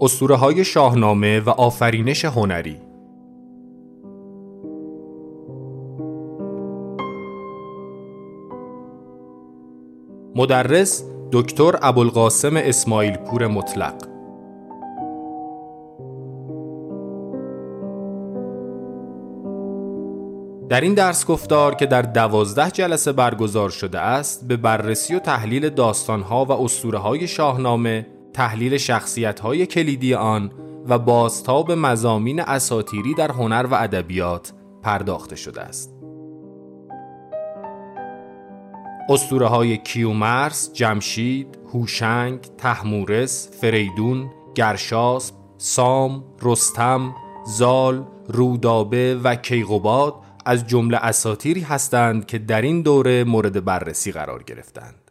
اسطوره های شاهنامه و آفرینش هنری. مدرس دکتر ابوالقاسم اسماعیل پور مطلق. در این درس گفتار که در دوازده جلسه برگزار شده است به بررسی و تحلیل داستانها و اسطوره های شاهنامه تحلیل شخصیت های کلیدی آن و بازتاب مزامین اساتیری در هنر و ادبیات پرداخته شده است. اسطوره های کیومرس، جمشید، هوشنگ، تحمورس، فریدون، گرشاسب، سام، رستم، زال، رودابه و کیقوباد از جمله اساتیری هستند که در این دوره مورد بررسی قرار گرفتند.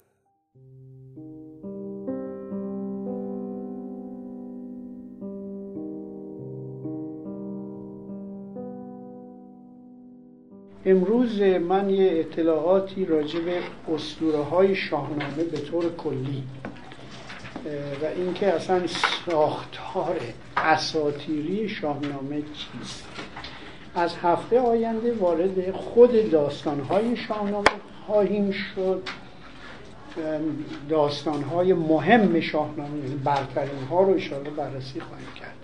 امروز من یه اطلاعاتی راجع به اسطوره های شاهنامه به طور کلی و اینکه اصلا ساختار اساتیری شاهنامه چیست از هفته آینده وارد خود داستانهای شاهنامه خواهیم شد. داستانهای مهم شاهنامه یعنی برترین ها رو اشاره بررسی خواهیم کرد.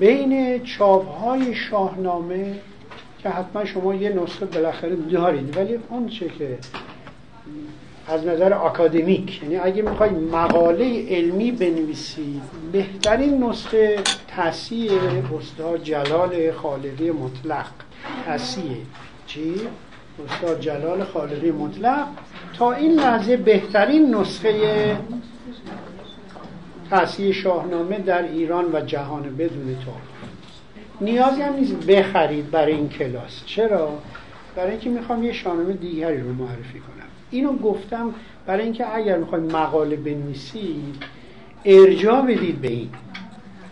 بین چاپ های شاهنامه که حتما شما یه نسخه بالاخره دارید ولی اون چه که از نظر اکادمیک. یعنی اگه می‌خوای مقاله علمی بنویسید بهترین نسخه تصیح استاد جلال خالقی مطلق. تصیح چی؟ استاد جلال خالقی مطلق. تا این لحظه بهترین نسخه تصیح شاهنامه در ایران و جهان بدون تو. نیازی هم نیست بخرید برای این کلاس. چرا؟ برای اینکه می‌خوام یه شاهنامه دیگری رو معرفی کنم. اینو گفتم برای اینکه اگر می‌خواید مقاله بنویسید ارجاع بدید به این.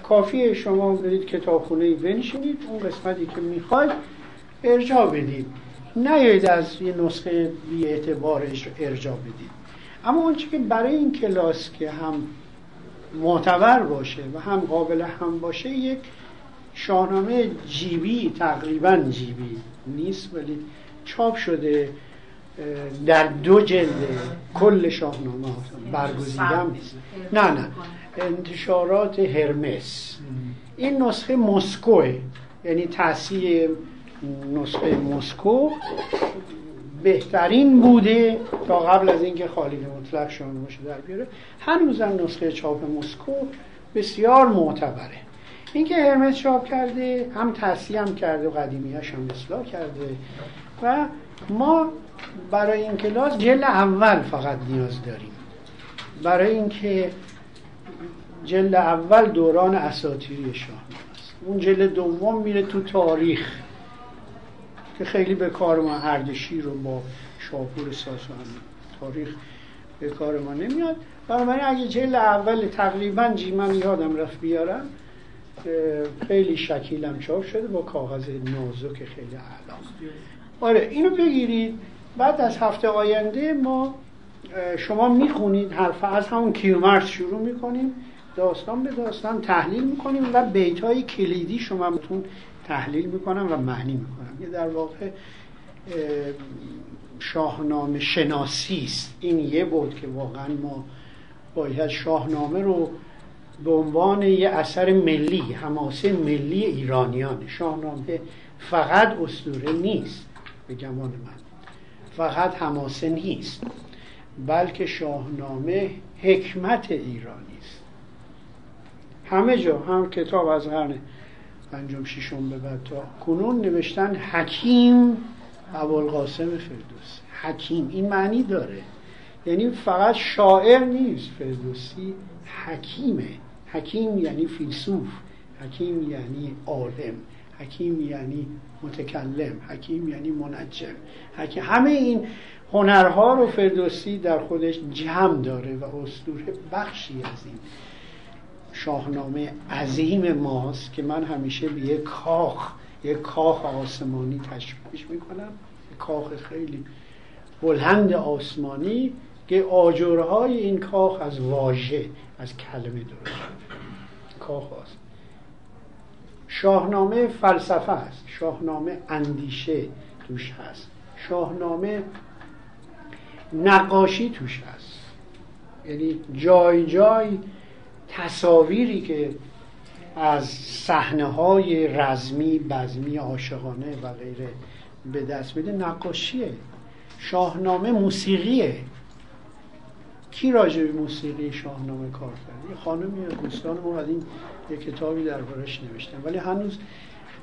کافیه شما برید کتابخونه بنشینید اون قسمتی که می‌خواید ارجاع بدید. نیایید از یه نسخه بی اعتبارش ارجاع بدید. اما اونچه که برای این کلاس که هم معتبر باشه و هم قابل هم باشه یک شاهنامه جیبی تقریبا جیبی نیست ولی چاپ شده در دو جلد کل شاهنامه برگزیدم. نه نه انتشارات هرمس. این نسخه مسکوه یعنی تحصیل نسخه مسکو بهترین بوده تا قبل از اینکه خالد مطلق شاهنامه در بیاره. هنوزم نسخه چاپ مسکو بسیار معتبره. اینکه هرمس چاپ کرده هم تصحیح هم کرده و قدیمیاش هم اصلاح کرده و ما برای این کلاس جل اول فقط نیاز داریم. برای اینکه جلد اول دوران اساطیری شاهنامه است اون جلد دوم میره تو تاریخ که خیلی به کار ما اردشیر رو با شاپور ساسان تاریخ به کار ما نمیاد. بنابراین اگه جلد اول تقریبا جی من یادم رفت بیارم خیلی شکیلم چاپ شده با کاغذ نازک خیلی اعلا آره اینو بگیرید. بعد از هفته آینده ما شما می‌خونید حرف از همون کیومرس شروع می‌کنیم. داستان به داستان تحلیل می‌کنیم و بیت های کلیدی شما بتون تحلیل می‌کنم و معنی می‌کنم. یه در واقع شاهنامه شناسی است. این یه بود که واقعا ما باید شاهنامه رو به عنوان یه اثر ملی حماسه ملی ایرانیان شاهنامه فقط اسطوره نیست. به گمان من. فقط حماسه نیست بلکه شاهنامه حکمت ایرانی است. همه جا هم کتاب از قرن پنجم ششم به بعد تا کنون نوشتن حکیم ابوالقاسم فردوسی. حکیم این معنی داره. یعنی فقط شاعر نیست فردوسی حکیمه. حکیم یعنی فیلسوف حکیم یعنی عالم. حکیم یعنی متکلم حکیم یعنی منجم. حکیم همه این هنرها رو فردوسی در خودش جمع داره و اسطوره بخشی از این شاهنامه عظیم ماست که من همیشه به یک کاخ یک کاخ آسمانی تشبیهش می‌کنم. کاخ خیلی بلند آسمانی که آجرهای این کاخ از واژه از کلمه درست کاخ هست شاهنامه فلسفه است. شاهنامه اندیشه توش هست. شاهنامه نقاشی توش هست. یعنی جای جای تصاویری که از صحنه های رزمی بزمی عاشقانه و غیره به دست میده نقاشیه. شاهنامه موسیقیه. کی راجع به موسیقی شاهنامه کار کرد؟ یه خانمی دوستان ما از این یه کتابی دربارش نوشتن ولی هنوز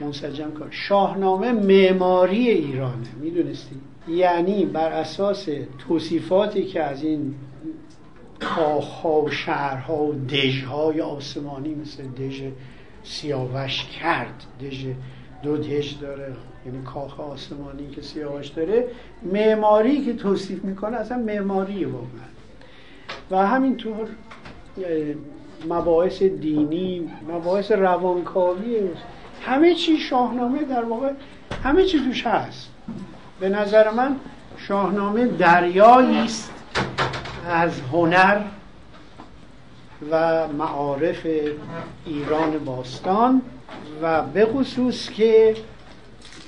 منسجم کار. شاهنامه معماری ایرانه. می‌دونستی؟ یعنی بر اساس توصیفاتی که از این کاخها و شهرها و دژهای آسمانی مثل دژ سیاوش کرد. دژ دو دژ داره. یعنی کاخ آسمانی که سیاوش داره. معماری که توصیف می‌کنه اصلا معماری واقعا. و همینطور مباحث دینی مباحث روانکاوی همه چی شاهنامه در واقع همه چی توش هست. به نظر من شاهنامه دریایی است از هنر و معارف ایران باستان و به خصوص که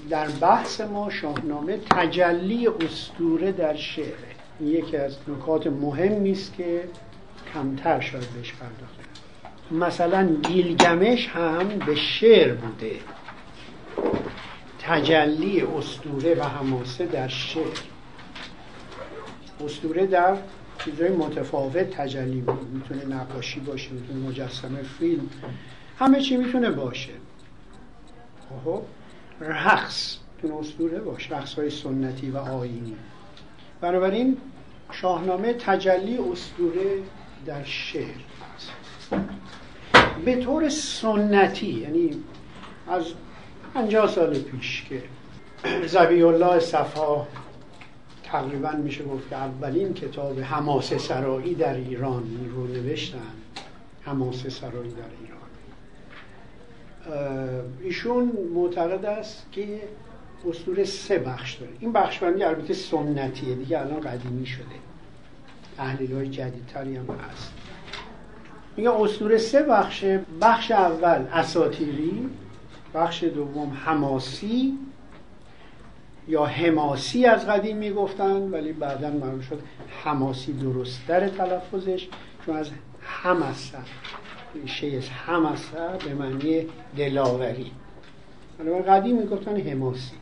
در بحث ما شاهنامه تجلی استوره در شعره. یکی از نکات مهمی است که کمتر شاید بهش پرداخته. مثلا گیلگمش هم به شعر بوده. تجلی استوره و حماسه در شعر. استوره در چیزهای متفاوت تجلی می‌تونه نقاشی باشه می‌تونه مجسمه فیلم. همه چی می‌تونه باشه. خب رقص می‌تونه اسطوره باشه. رقص های سنتی و آینی بنابراین شاهنامه تجلی اسطوره در شعر به طور سنتی یعنی از 50 سال پیش که زبی الله صفا تقریبا میشه گفت که اولین کتاب حماسه سرایی در ایران رو نوشتن. حماسه سرایی در ایران. ایشون معتقد است که اسطوره سه بخش داره. این بخش بندی البته سنتیه دیگه الان قدیمی شده. تحلیل های جدیدتری هم هست. میگه اسطوره سه بخشه بخش اول اساتیری بخش دوم حماسی یا حماسی از قدیم می‌گفتن ولی بعدا معلوم شد حماسی درستتر تلفظش چون از همسه شیز همسه به معنی دلاوری. قدیم می‌گفتن حماسی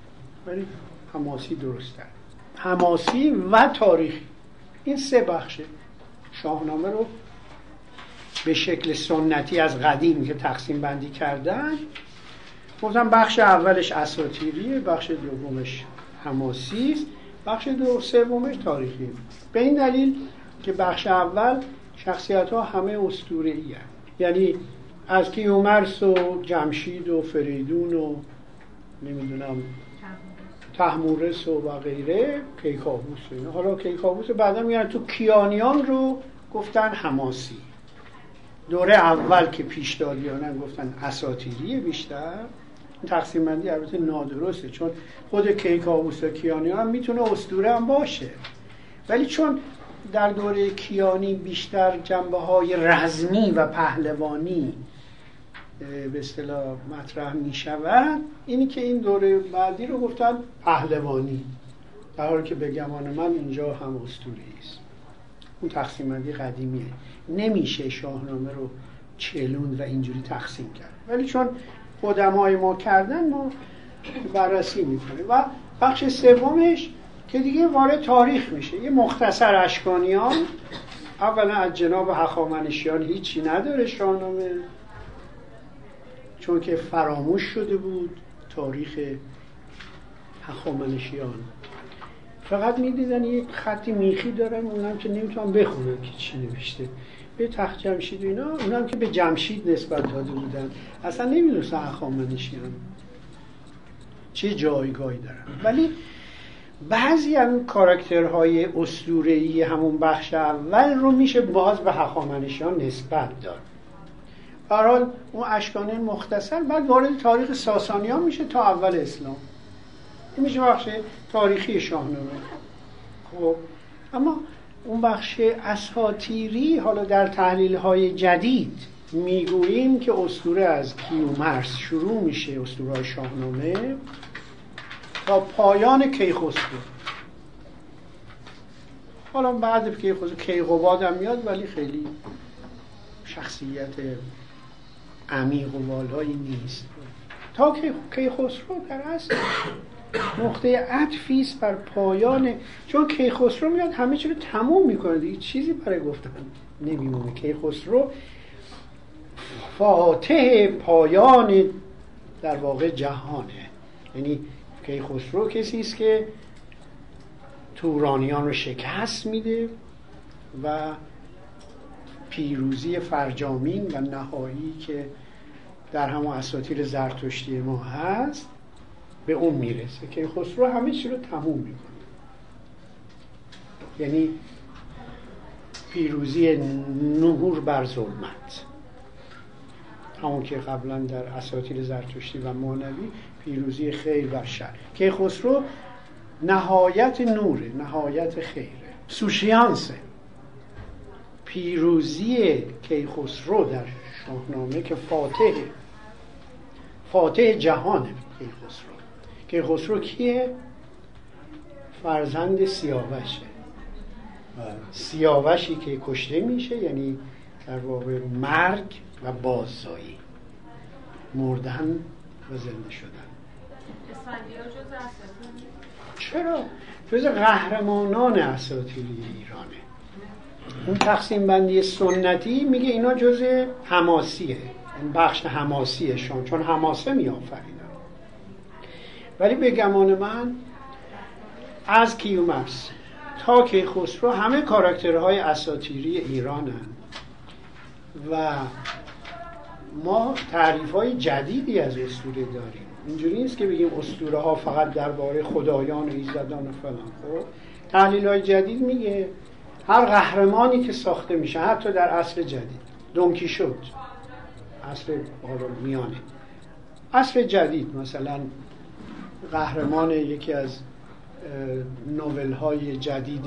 ولی حماسی درستتر حماسی و تاریخی. این سه بخشه شاهنامه رو به شکل سنتی از قدیم که تقسیم بندی کردن گفتم بخش اولش اساتیریه بخش دومش حماسی است بخش دو سومش تاریخی. به این دلیل که بخش اول شخصیت ها همه اسطوره ای یعنی از کیومرس و جمشید و فریدون و نمی‌دونم تحمورس و, و غیره کیکاووس و حالا کیکاووس بعدا میگن تو کیانیان رو گفتن حماسی. دوره اول که پیشداریانن گفتن اساتیری بیشتر. تقسیم بندی البته نادرسته چون خود کیکاووس و کیانیان هم می‌تونه اسطوره هم باشه. ولی چون در دوره کیانی بیشتر جنبه های رزمی و پهلوانی به اصطلاح مطرح می شود اینی که این دوره بعدی رو گفتن پهلوانی. در حالی که به گمان من اینجا هم اسطوره است. اون تقسیم بندی قدیمیه. نمیشه شاهنامه رو چلون و اینجوری تقسیم کرد. ولی چون قدمای ما کردن ما بررسی می‌کنیم. و بخش سومش که دیگه وارد تاریخ میشه. یه مختصر اشکانیان. اولا از جناب هخامنشیان هیچی نداره شاهنامه. چون که فراموش شده بود تاریخ هخامنشیان. فقط می‌دیدن یک خطی میخی دارن اونم که نمی‌تونم بخونم که چی نوشته. به تخت جمشید و اینا اونم که به جمشید نسبت داده بودن. اصلا نمی‌دونستن هخامنشیان چه جایگاهی دارن. ولی بعضی هم کاراکترهای اسطوره‌ای همون بخش اول رو میشه باز به هخامنشیان نسبت داد. حال اون اشکانه مختصر بعد وارد تاریخ ساسانیان میشه تا اول اسلام. این میشه بخش تاریخی شاهنامه. خب اما اون بخش اساتیری حالا در تحلیل های جدید می‌گوییم که اسطوره از کیومرس شروع میشه اسطوره شاهنامه تا پایان کیخسرو. حالا بعد کیخسرو کیقوباد هم میاد ولی خیلی شخصیت عمیق و والایی نیست. تا کیخسرو در اصل نقطه عطفی است بر پایان چون کیخسرو میاد همه چی رو تموم می‌کنه دیگه. چیزی برای گفتن نمیمونه. کیخسرو فاتح پایان در واقع جهانه. یعنی کیخسرو کسی است که تورانیان رو شکست میده و پیروزی فرجامین و نهایی که در همه اساطیر زرتشتی ما هست به اون می‌رسه که خسرو همه چی رو تموم می‌کنه. یعنی پیروزی نهور بر ظلمت. همون که قبلا در اساطیر زرتشتی و مانوی پیروزی خیر بر شر. که خسرو نهایت نوره نهایت خیره. سوشیانسه. پیروزی کیخسرو در شاهنامه که فاتح فاتح جهان کیخسرو. کیخسرو کیه؟ فرزند سیاوشه. سیاوشی که کشته میشه یعنی در واقع مرگ و باززایی مردن و زنده شدن. چرا؟ جز قهرمانان اساطیری ایرانه. اون تقسیم بندی سنتی میگه اینا جز حماسیه. این بخش حماسیشان چون حماسه میآفرینن. ولی به گمان من از کیومرس تا که خسرو همه کاراکترهای اساتیری ایرانن. و ما تعریف های جدیدی از اسطوره داریم. اینجوری نیست که بگیم اسطوره ها فقط درباره خدایان و ایزدان و فلان. خب تحلیل های جدید میگه. هر قهرمانی که ساخته میشه حتی در عصر جدید دونکی شد. عصر میانه. عصر جدید مثلا قهرمان یکی از نوول های جدید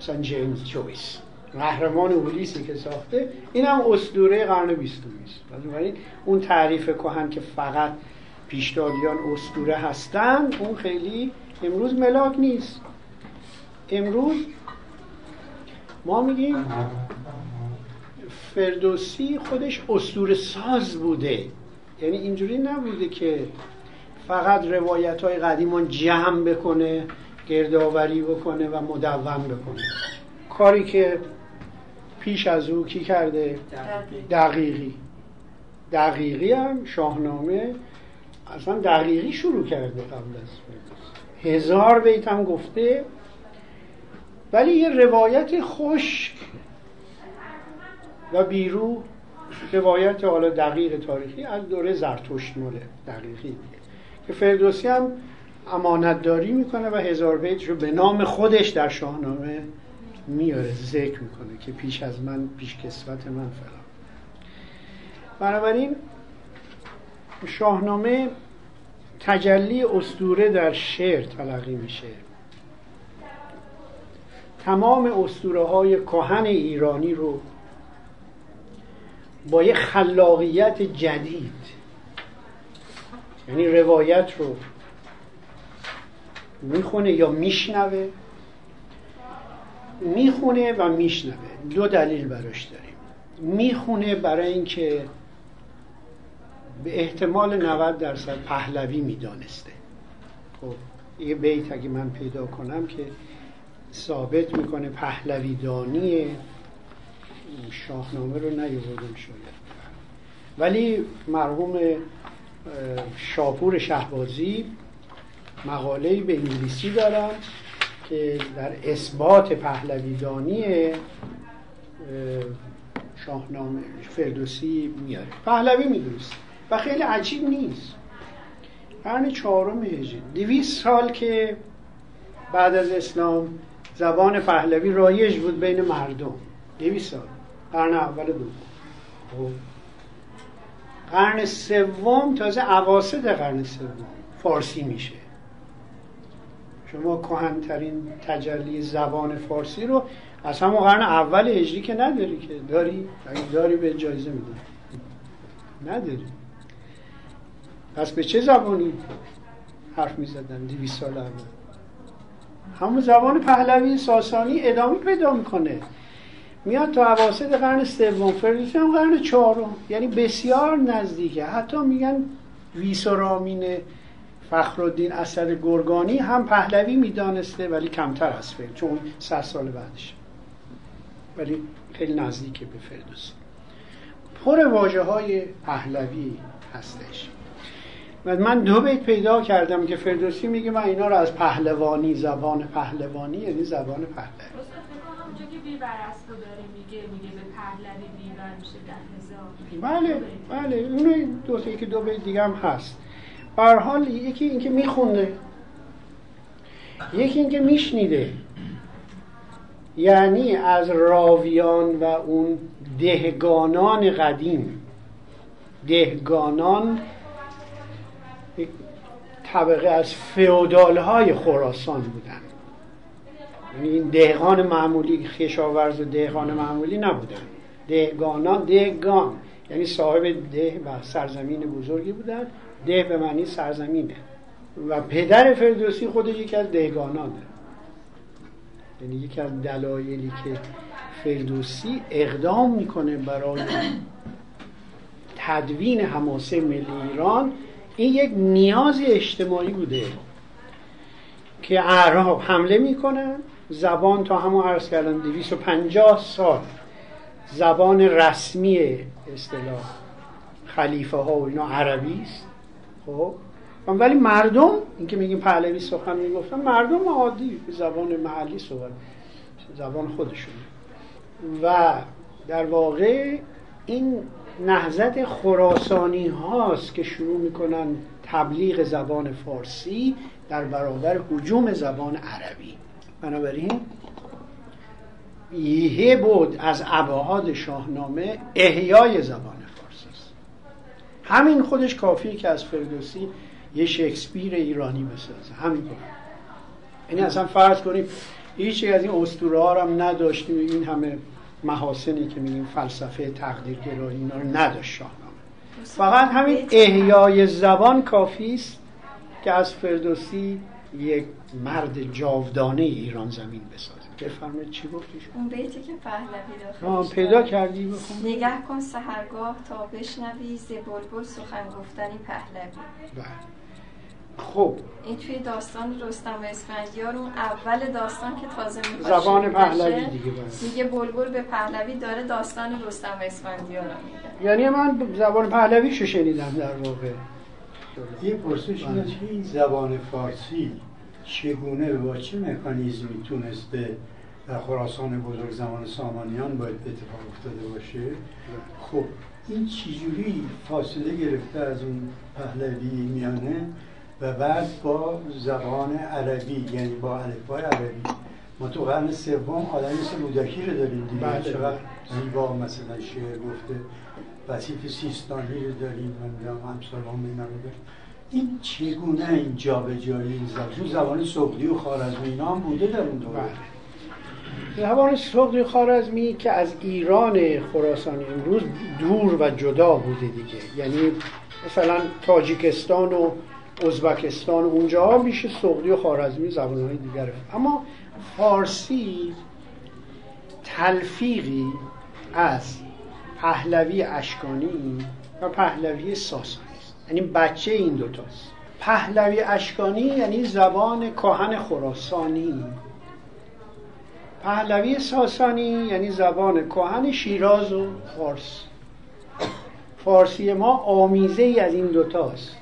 مثلا جیمز جویس قهرمان اولیسی که ساخته این هم اسطوره قرن بیستمی است. اون تعریف کهن که فقط پیشدادیان اسطوره هستند اون خیلی امروز ملاک نیست. امروز ما میگیم فردوسی خودش اسطوره ساز بوده. یعنی اینجوری نبوده که فقط روایت های قدیمان جمع بکنه گردآوری بکنه و مدون بکنه. کاری که پیش از او کی کرده؟ دقیقی. دقیقی. هم شاهنامه اصلا دقیقی شروع کرده قبل از هزار بیت هم گفته ولی یه روایت خشک و بیرو روایت حالا دقیق تاریخی از دوره زرتشت ماله دقیقی که فردوسی هم امانتداری می‌کنه و هزار بیت رو به نام خودش در شاهنامه میاره ذکر می‌کنه که پیش از من پیش کسوت من فلان. بنابراین شاهنامه تجلی استوره در شعر تلقی میشه. تمام استوره های کهن ایرانی رو با یه خلاقیت جدید. یعنی روایت رو می‌خونه یا میشنوه؟ می‌خونه و میشنوه. دو دلیل براش داریم. می‌خونه برای اینکه به احتمال 90 درصد پهلوی می‌دانسته. خب یه بیت اگه من پیدا کنم که ثابت می‌کنه پهلوی دانی شاهنامه رو نیاوردم شاید. ولی مرحوم شاپور شهبازی مقاله به انگلیسی دارم که در اثبات پهلویدانی شاهنامه فردوسی میاره. پهلوی می‌دونست و خیلی عجیب نیست. قرن چهارم هجری. دویست سال که بعد از اسلام زبان پهلوی رایج بود بین مردم. دویست سال. قرن اول دوم. خب. قرن سوم تازه عواسط قرن سوم فارسی میشه. شما کهنترین تجلی زبان فارسی رو از همون قرن اول هجری که نداری که داری اگه داری به جایزه میدن نداری. پس به چه زبانی حرف می‌زدن دیویس سال اول؟ همون زبان پهلوی ساسانی ادامه پیدا می‌کنه. میاد تا عواسط قرن سوم فردوسی هم قرن چهارم. یعنی بسیار نزدیکه. حتی میگن ویسورامین فخرالدین اثر گرگانی هم پهلوی می‌دانسته ولی کمتر از فردوسی چون صد سال بعدش. ولی خیلی نزدیکه به فردوسی. پر واجه های پهلوی هستش. و من دو بیت پیدا کردم که فردوسی میگه من اینا رو از پهلوانی زبان پهلوانی یعنی زبان پهلوی. میگه میگه به پهلوی بیور میشه بله بله. اون دو که دو بیت دیگه هم هست. به حال یکی اینکه میخونده. یکی اینکه میشنیده. یعنی از راویان و اون دهگانان قدیم. دهگانان طبقه از فیودال های خراسان بودن. یعنی این دهقان معمولی خشاورز و دهقان معمولی نبودن. دهگانان دهگان. یعنی صاحب ده و سرزمین بزرگی بودن. ده به معنی سرزمینه. و پدر فردوسی خودش یکی از دهگانانه یعنی یکی از دلایلی که فردوسی اقدام می‌کنه برای تدوین حماسه ملی ایران این یک نیاز اجتماعی بوده که اعراب حمله می‌کنن. زبان تا همون عرض کردن 250 سال. زبان رسمی اصطلاح خلیفه ها و اینا عربی است. خب. ولی مردم اینکه میگیم پهلوی سخن می‌گفتن مردم عادی زبان محلی صحبت زبان خودشون و در واقع این نهزت خراسانی هاست که شروع می‌کنن تبلیغ زبان فارسی در برابر حجوم زبان عربی. بنابراین یه بود از ابعاد شاهنامه احیای زبان فارسی است. همین خودش کافیه که از فردوسی یه شکسپیر ایرانی بسازه. همین کار یعنی اصلا فرض کنیم هیچ از این اسطوره ها هم نداشتیم. این همه محاسنی که میگیم فلسفه تقدیرگرایی اینا رو نداشت شاهنامه. فقط همین احیای زبان کافی است که از فردوسی یک مرد جاودانه ایران زمین بسازه بفرمایید چی گفتیش؟ اون بیتی که پهلوی داخل پیدا کردی بخون. نگه کن سهرگاه تا بشنوی ز بلبل سخن گفتنی پهلوی. بله. خب. این توی داستان رستم و اسفندیار اون اول داستان که تازه می‌خواد زبان پهلوی دیگه باید. میگه بلبل به پهلوی داره داستان رستم و اسفندیار رو میگه یعنی من زبان پهلوی شو شنیدم در واقع. یه پرسش اینه که این زبان فارسی چگونه و با چه مکانیزمی تونسته در خراسان بزرگ زمان سامانیان باید اتفاق افتاده باشه؟ خب این چجوری فاصله گرفته از اون پهلوی میانه و بعد با زبان عربی یعنی با الفبای عربی؟ ما تو قرن سوم آدمی مثل رودکی رو داریم دیگه. بله. چقدر زیبا مثلا شعر گفته. وسیف سیستانی رو داریم من همسال هم اینا رو داریم. این چگونه این جابجایی این زبان؟ زبان سقدی و خارزمی اینا هم بوده در اون دوره. بله. زبان سقدی خارزمی که از ایران خراسانی امروز دور و جدا بوده دیگه. یعنی مثلا تاجیکستان و ازبکستان اونجا میشه سقدی و خارزمی زبان های دیگره. اما فارسی تلفیقی از پهلوی اشکانی و پهلوی ساسانی است. یعنی بچه این دوتاست پهلوی اشکانی یعنی زبان کهن خراسانی. پهلوی ساسانی یعنی زبان کهن شیراز و فارس. فارسی ما آمیزه ای از این دوتاست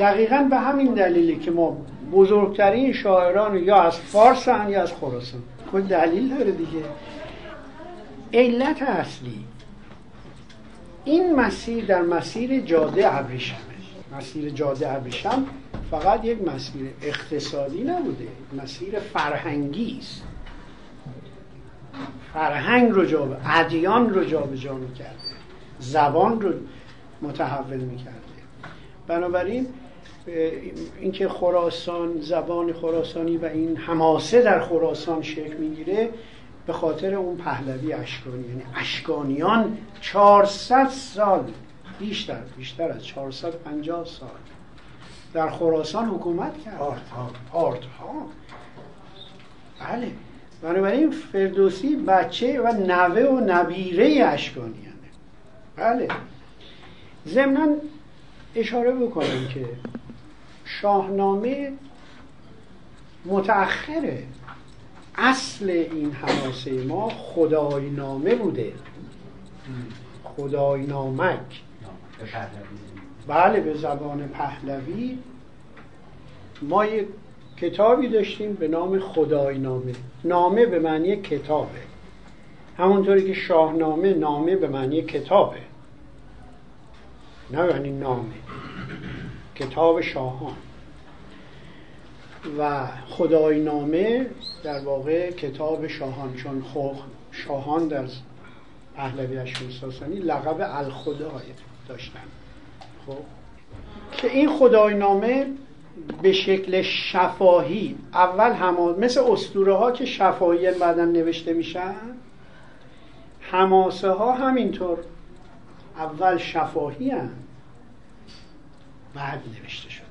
دقیقا به همین دلیلی که ما بزرگترین شاعران یا از فارس یا از خراسان. خود دلیل داره دیگه. علت اصلی. این مسیر در مسیر جاده ابریشمه. مسیر جاده ابریشم فقط یک مسیر اقتصادی نبوده مسیر فرهنگی است. فرهنگ رو جا ادیان رو جابجا می‌کرده. زبان رو متحول می‌کرده. بنابراین اینکه خراسان زبان خراسانی و این حماسه در خراسان شکل می‌گیره به خاطر اون پهلوی اشکانی. یعنی اشکانیان 400 سال بیشتر بیشتر از 450 سال در خراسان حکومت کرد. آرت ها آرت ها. بله. بنابراین فردوسی بچه و نوه و نبیره اشکانیانه. بله. ضمنا اشاره بکنم که شاهنامه متأخره. اصل این حماسه ما خدای نامه بوده. خدای نامک. بله به زبان پهلوی ما یک کتابی داشتیم به نام خدای نامه. نامه به معنی کتابه. همونطوری که شاهنامه نامه به معنی کتابه. نه یعنی نامه. کتاب شاهان. و خدای نامه در واقع کتاب شاهان چون شاهان در پهلوی اشون ساسانی لقب الخدای داشتن. خب؟ که این خدای نامه به شکل شفاهی اول هم مثل اسطوره ها که شفاهی بعدا نوشته میشن حماسه ها همینطور. اول شفاهی هم بعد نوشته خب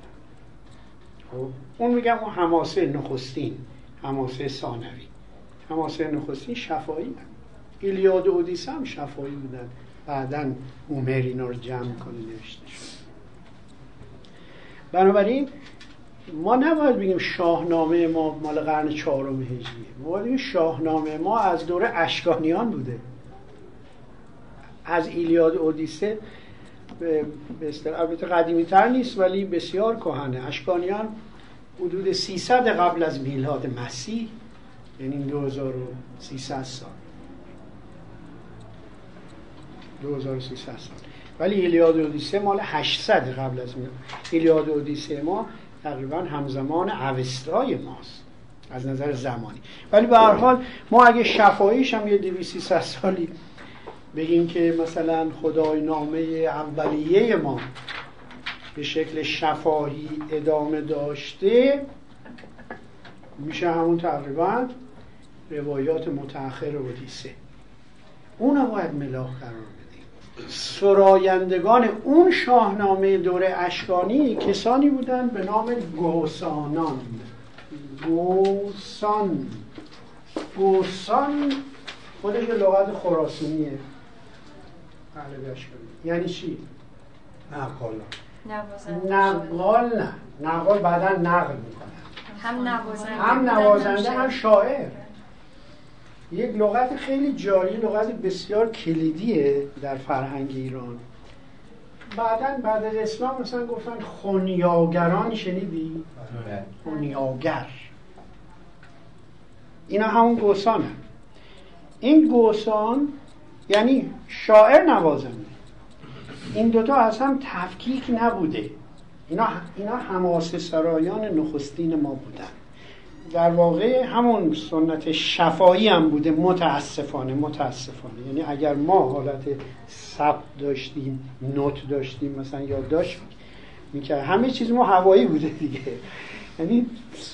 اون میگم اون حماسه نخستین حماسه ثانوی. حماسه نخستین شفاهی هم. ایلیاد و اودیسه هم شفاهی بودن. بعدا هومر اینا رو جمع کنه نوشته شد بنابراین ما نباید بگیم شاهنامه ما مال قرن چهارم هجریه. ما باید بگیم شاهنامه ما از دوره اشکانیان بوده. از ایلیاد اودیسه به البته قدیمی تر نیست ولی بسیار کهنه. اشکانیان حدود 300 قبل از میلاد مسیح یعنی 2300 سال. 2300 سال. ولی ایلیاد اودیسه مال 800 قبل از میلاد. ایلیاد اودیسه ما تقریبا همزمان اوستای ماست از نظر زمانی. ولی به هر حال ما اگه شفاییش هم یه 200 سالی بگیم که مثلا خدای نامه اولیه ما به شکل شفاهی ادامه داشته میشه همون تقریبا روایات متأخر اودیسه اون باید ملاح قرار بدیم. سرایندگان اون شاهنامه دوره اشکانی کسانی بودن به نام گوسانان. گوسان. گوسان خودش لغت خراسونیه پهلوی اشکانی یعنی چی؟ نقال. نقال نه. نقال بعدا نقل می‌کنه. هم نوازنده. هم نوازنده هم شاعر. یک لغت خیلی جاری لغت بسیار کلیدیه در فرهنگ ایران. بعدا بعد از اسلام مثلا گفتن خونیاگران شنیدی؟ بله. خونیاگر. اینا همون گوسان هم. این گوسان یعنی شاعر نوازنده. این دوتا از هم تفکیک نبوده. اینا, اینا حماسه سرایان نخستین ما بودن. در واقع همون سنت شفایی هم بوده متاسفانه متاسفانه. یعنی اگر ما حالت ثبت داشتیم نوت داشتیم مثلا یادداشت می‌کرد همه چیز ما هوایی بوده دیگه. یعنی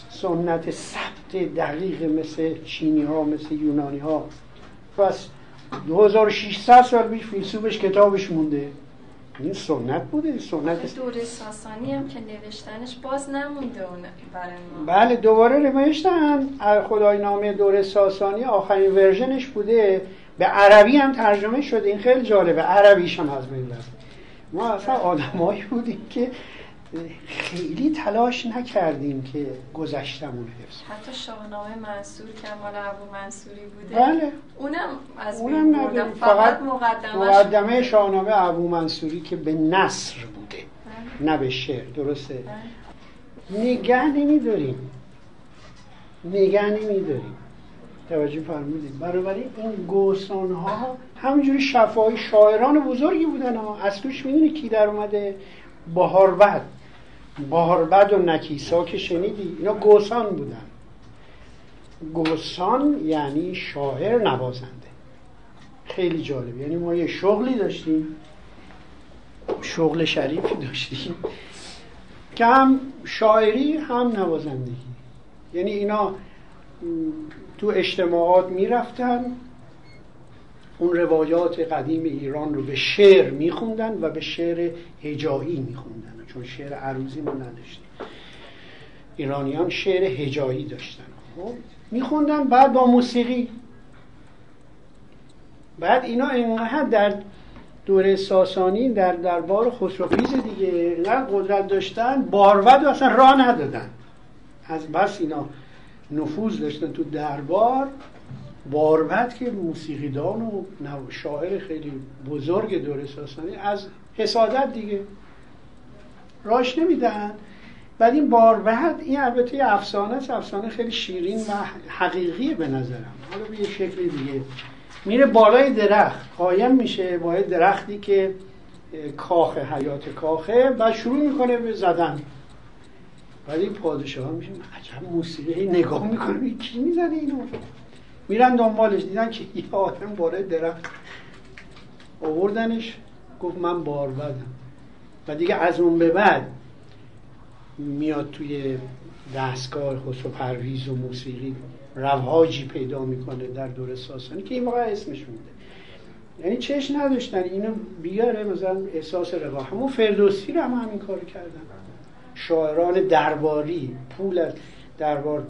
سنت ثبت دقیق مثل چینی ها مثل یونانی ها پس 2600 سال پیش فیلسوفش کتابش مونده. این سنت بوده سنت. دوره ساسانی هم که نوشتنش باز نمونده برای ما. بله دوباره نوشتن خدای نامه دوره ساسانی آخرین ورژنش بوده. به عربی هم ترجمه شده. این خیلی جالبه. عربیش هم از بین ما اصلا آدمایی بودیم که خیلی تلاش نکردیم که گذشتمون حفظ حتی شاهنامه منصور که مال ابو منصوری بوده بله. اونم از اونم. بردم فقط مقدمش مقدمه شاهنامه ابو منصوری که به نصر بوده بله. نه به شعر. درسته؟ بله. نگه نمیداریم. نگه نمیداریم. توجه فرمودید. بنابراین این گوسان ها همینجوری شفاهی شاعران بزرگی بودن ها. از توش می‌دونی کی در اومده؟ بهاربد بهاربد و نکیسا که شنیدی. اینا گوسان بودن. گوسان یعنی شاعر نوازنده. خیلی جالب. یعنی ما یه شغلی داشتیم. شغل شریفی داشتیم. که هم شاعری هم نوازندگی. یعنی اینا تو اجتماعات می‌رفتن. اون روایات قدیم ایران رو به شعر میخوندن و به شعر هجایی میخوندن. چون شعر عروضی ما نداشتیم. ایرانیان شعر هجایی داشتن. خب میخوندن بعد با موسیقی. بعد اینا اینقدر در دوره ساسانی در دربار خسروخیز دیگه اینقدر قدرت داشتن باروت و اصلا راه ندادن. از بس اینا نفوذ داشتن تو دربار. باروت که موسیقیدان و شاعر خیلی بزرگ دوره ساسانی از حسادت دیگه. راش نمیدن. بعد این بعد این البته افسانه است. افسانه خیلی شیرین و حقیقی به نظرم. حالا به یه شکل دیگه. میره بالای درخت. قایم میشه با درختی که کاخ حیات کاخه و شروع می‌کنه به زدن. بعد این پادشاه میشه عجب موسیقی نگاه می‌کنه کی می‌زنه اینو؟ میرن دنبالش. دیدن که یه آدم بالای درخت. آوردنش. گفت من بار بدم و دیگه از اون به بعد میاد توی دستگاه خسرو پرویز و موسیقی روهاجی پیدا می‌کنه در دور ساسانی که این موقع اسمش مونده یعنی چش نداشتن اینو بیاره مثلا احساس روا. همون فردوسی رو هم همین کار کردن. شاعران درباری پول دربار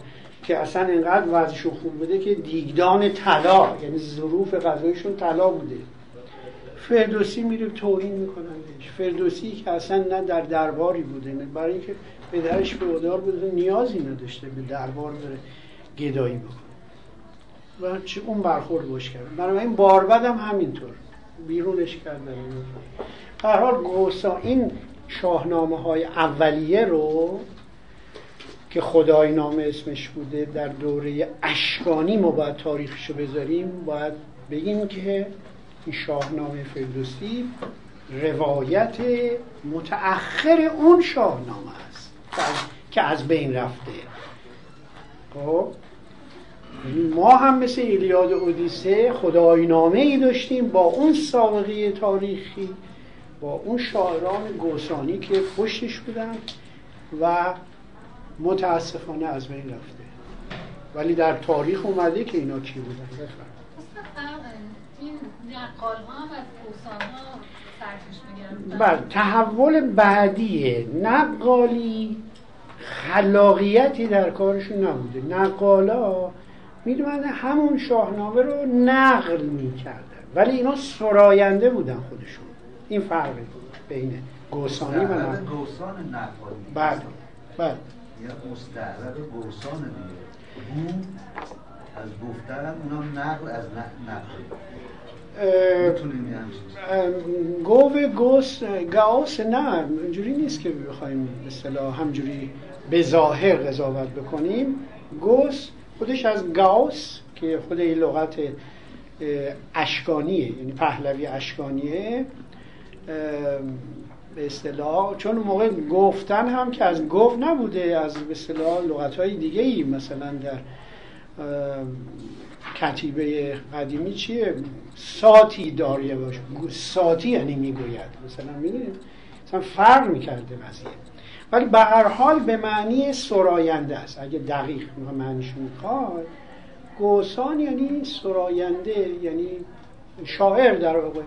که اصلا اینقدر وضعشون خوب بوده که دیگدان طلا یعنی ظروف غذایشون طلا بوده. فردوسی میره توهین میکنندش فردوسی که اصلا نه در درباری بوده نه برای اینکه پدرش به ادار بوده نیازی نداشته به دربار بره گدایی بکنه. و چه اون برخورد باش برای این باربد هم همینطور. بیرونش کردن هر حال گوسا این شاهنامه های اولیه رو که خدای نام اسمش بوده در دوره اشکانی ما باید تاریخشو بذاریم باید بگیم که این شاهنامه فردوسی روایت متأخر اون شاهنامه است که از بین رفته. خب؟ ما هم مثل ایلیاد اودیسه خدای نامه ای داشتیم با اون سابقه تاریخی با اون شاعران گوسانی که پشتش بودن و متاسفانه از بین رفته. ولی در تاریخ اومده که اینا کی بودن؟ بله تحول بعدی نقالی خلاقیتی در کارشون نبوده. نقالا می‌دونن همون شاهنامه رو نقل می‌کردن. ولی اینا سراینده بودن خودشون. این فرق بین گوسانی و نقل. گوسان نقالی. بله بله. یا مستعرب گوسان دیگه. از گفتن اونم نقل از نقل. گوه گوس گاوس نه اینجوری نیست که بخوایم به اصطلاح همجوری به ظاهر قضاوت بکنیم. گوس خودش از گاوس که خود این لغت اشکانیه یعنی پهلوی اشکانیه. به اصطلاح چون موقع گفتن هم که از گفت نبوده از به اصطلاح لغت های دیگه ای مثلا در کتیبه قدیمی چیه؟ ساتی داریه باشه ساتی یعنی می‌گوید. مثلا می‌دونید؟ مثلا فرق می‌کرده قضیه ولی به هر حال به معنی سراینده است. اگه دقیق معنیش می‌خواد گوسان یعنی سراینده یعنی شاعر در واقع.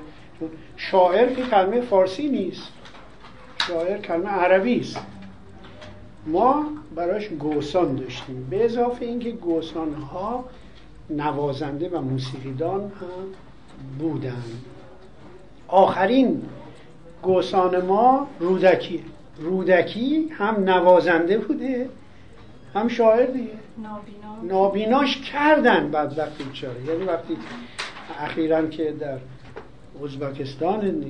شاعر که کلمه فارسی نیست. شاعر کلمه عربی است. ما براش گوسان داشتیم. به اضافه اینکه گوسان ها نوازنده و موسیقیدان هم بودن. آخرین گوسان ما رودکی. رودکی هم نوازنده بوده هم شاعر دیگه. نابینا. نابیناش کردن بعد وقتی بیچاره. یعنی وقتی اخیرا که در ازبکستان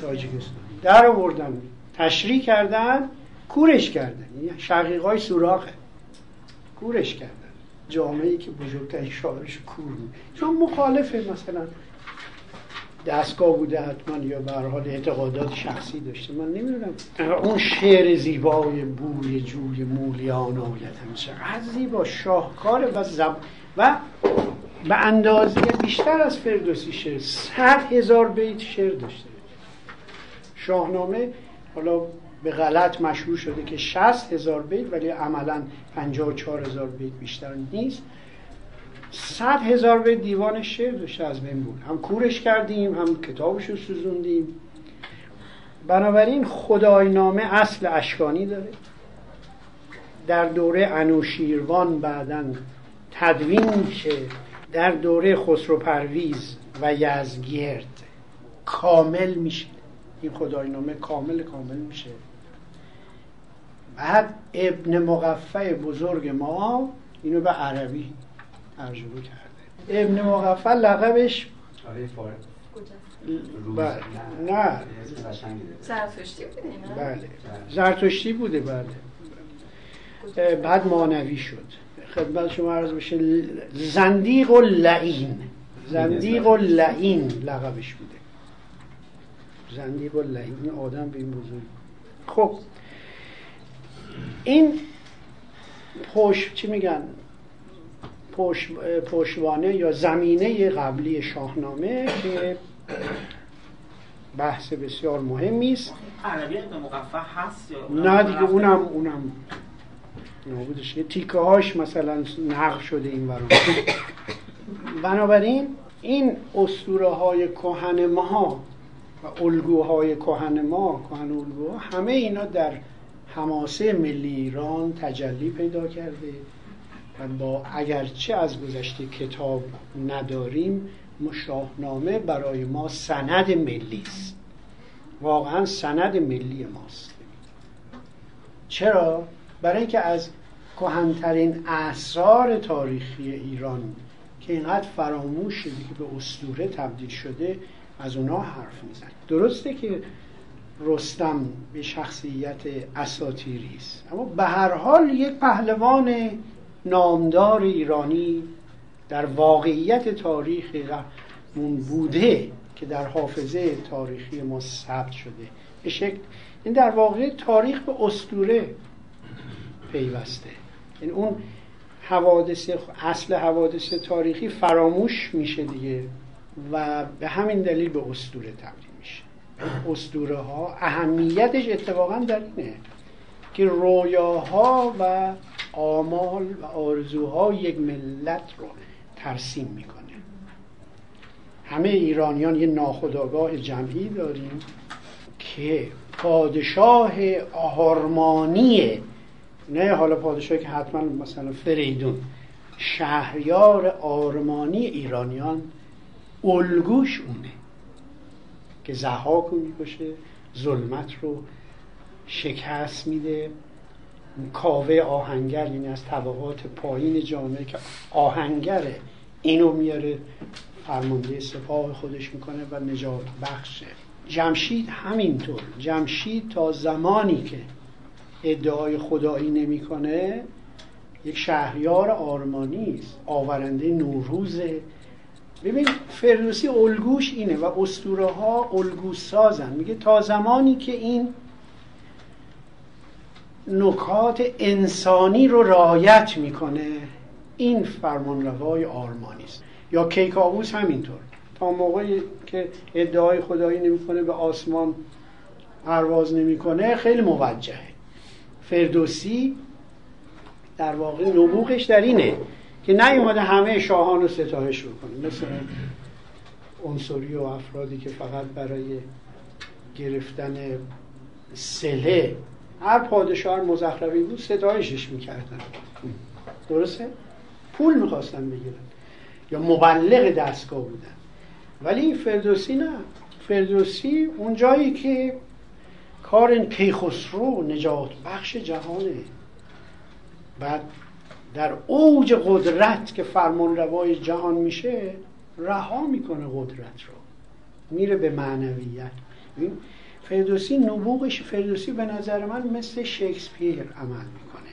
تاجیکستان. در آوردن. تشریح کردن کورش کردن. یعنی شقیقای سوراخه. کورش کردن. جامعه که بزرگترین شاعرش کور چون مخالفه مثلا دستگاه بوده حتما یا به حال اعتقادات شخصی داشته. من نمی‌دونم اون شعر زیبای بوی جوی مولیان آید هم چقدر زیبا شاهکار و زب... و به اندازه بیشتر از فردوسی شعر. صد هزار بیت شعر داشته. شاهنامه حالا به غلط مشهور شده که 60 هزار بیت ولی عملا 54 هزار بیت بیشتر نیست. صد هزار بیت دیوان شعر داشته از بین بود. هم کورش کردیم هم کتابش رو سوزوندیم. بنابراین خداینامه اصل اشکانی داره. در دوره انوشیروان بعدا تدوین میشه. در دوره خسرو پرویز و یزگرد کامل میشه. این خداینامه کامل کامل میشه. بعد ابن مقفع بزرگ ما اینو به عربی ترجمه کرده. ابن مقفع لقبش بله نه. زرتشتی بوده بله. زرتشتی بوده بله. بعد مانوی شد. خدمت شما عرض بشه زندیق و لعین زندیق و لعین لقبش بوده. زندیق و لعین آدم به این بزرگ. خب. این پشت چی میگن؟ پشت پشتوانه یا زمینه قبلی شاهنامه که بحث بسیار مهمی است. هست یا نه دیگه اونم اونم نابودش. تیکه هاش مثلا نقل شده این ورون. بنابراین این اسطوره های کهن ما و الگوهای کهن ما کهن الگوها همه اینا در حماسه ملی ایران تجلی پیدا کرده و با اگرچه از گذشته کتاب نداریم شاهنامه برای ما سند ملی است. واقعا سند ملی ماست. چرا؟ برای اینکه از کهنترین اسرار تاریخی ایران که اینقدر فراموش شده که به اسطوره تبدیل شده از اونا حرف میزن درسته که رستم به شخصیت اساتیری است. اما به هر حال یک پهلوان نامدار ایرانی در واقعیت تاریخ مون بوده که در حافظه تاریخی ما ثبت شده. به شکل این در واقع تاریخ به اسطوره پیوسته. این اون حوادث اصل حوادث تاریخی فراموش میشه دیگه و به همین دلیل به اسطوره تبدیل میشه اسطوره ها اهمیتش اتفاقا در اینه که رویاها و آمال و آرزوها یک ملت رو ترسیم می‌کنه. همه ایرانیان یه ناخداگاه جمعی داریم که پادشاه آرمانیه نه حالا پادشاهی که حتما مثلا فریدون شهریار آرمانی ایرانیان الگوش اونه. که زهاک رو می‌کشه ظلمت رو شکست میده. کاوه آهنگر یعنی از طبقات پایین جامعه که آهنگره اینو میاره فرمانده سپاه خودش می‌کنه و نجات بخشه جمشید همینطور. جمشید تا زمانی که ادعای خدایی نمی‌کنه یک شهریار آرمانی است آورنده نوروزه ببین فردوسی الگوش اینه و اسطوره ها الگو سازن میگه تا زمانی که این نکات انسانی رو رعایت می‌کنه این فرمانروای آرمانی است. یا کیکاووس همینطور. تا موقعی که ادعای خدایی نمی‌کنه به آسمان پرواز نمی‌کنه خیلی موجهه. فردوسی در واقع نبوغش در اینه. که نیومده همه شاهان رو ستایش بکنه. مثل عنصری و افرادی که فقط برای گرفتن سله. هر پادشاه مزخرفی بود ستایشش می‌کردن. درسته؟ پول می‌خواستن بگیرن. یا مبلغ دستگاه بودن. ولی فردوسی نه. فردوسی اون جایی که کار کیخسرو نجات بخش جهانه. بعد در اوج قدرت که فرمان روای جهان میشه رها می‌کنه قدرت رو. میره به معنویت. فردوسی نبوغش فردوسی به نظر من مثل شکسپیر عمل می‌کنه.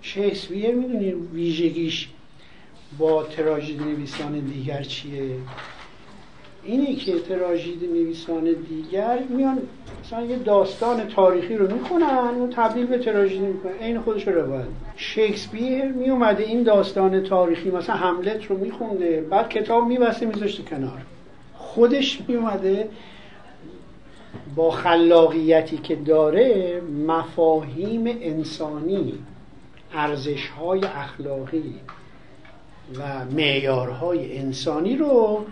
شکسپیر می‌دونی ویژگیش با تراژدی نویسان دیگر چیه؟ اینه که تراژدی نویسان دیگر میان مثلا یه داستان تاریخی رو می‌خونن و تبدیل به تراژدی می‌کنن. این خودش رو روایت شکسپیر میومده این داستان تاریخی مثلا حملت رو میخونده بعد کتاب میبسته میذاشته کنار. خودش میومده با خلاقیتی که داره مفاهیم انسانی ارزش های اخلاقی و معیارهای انسانی رو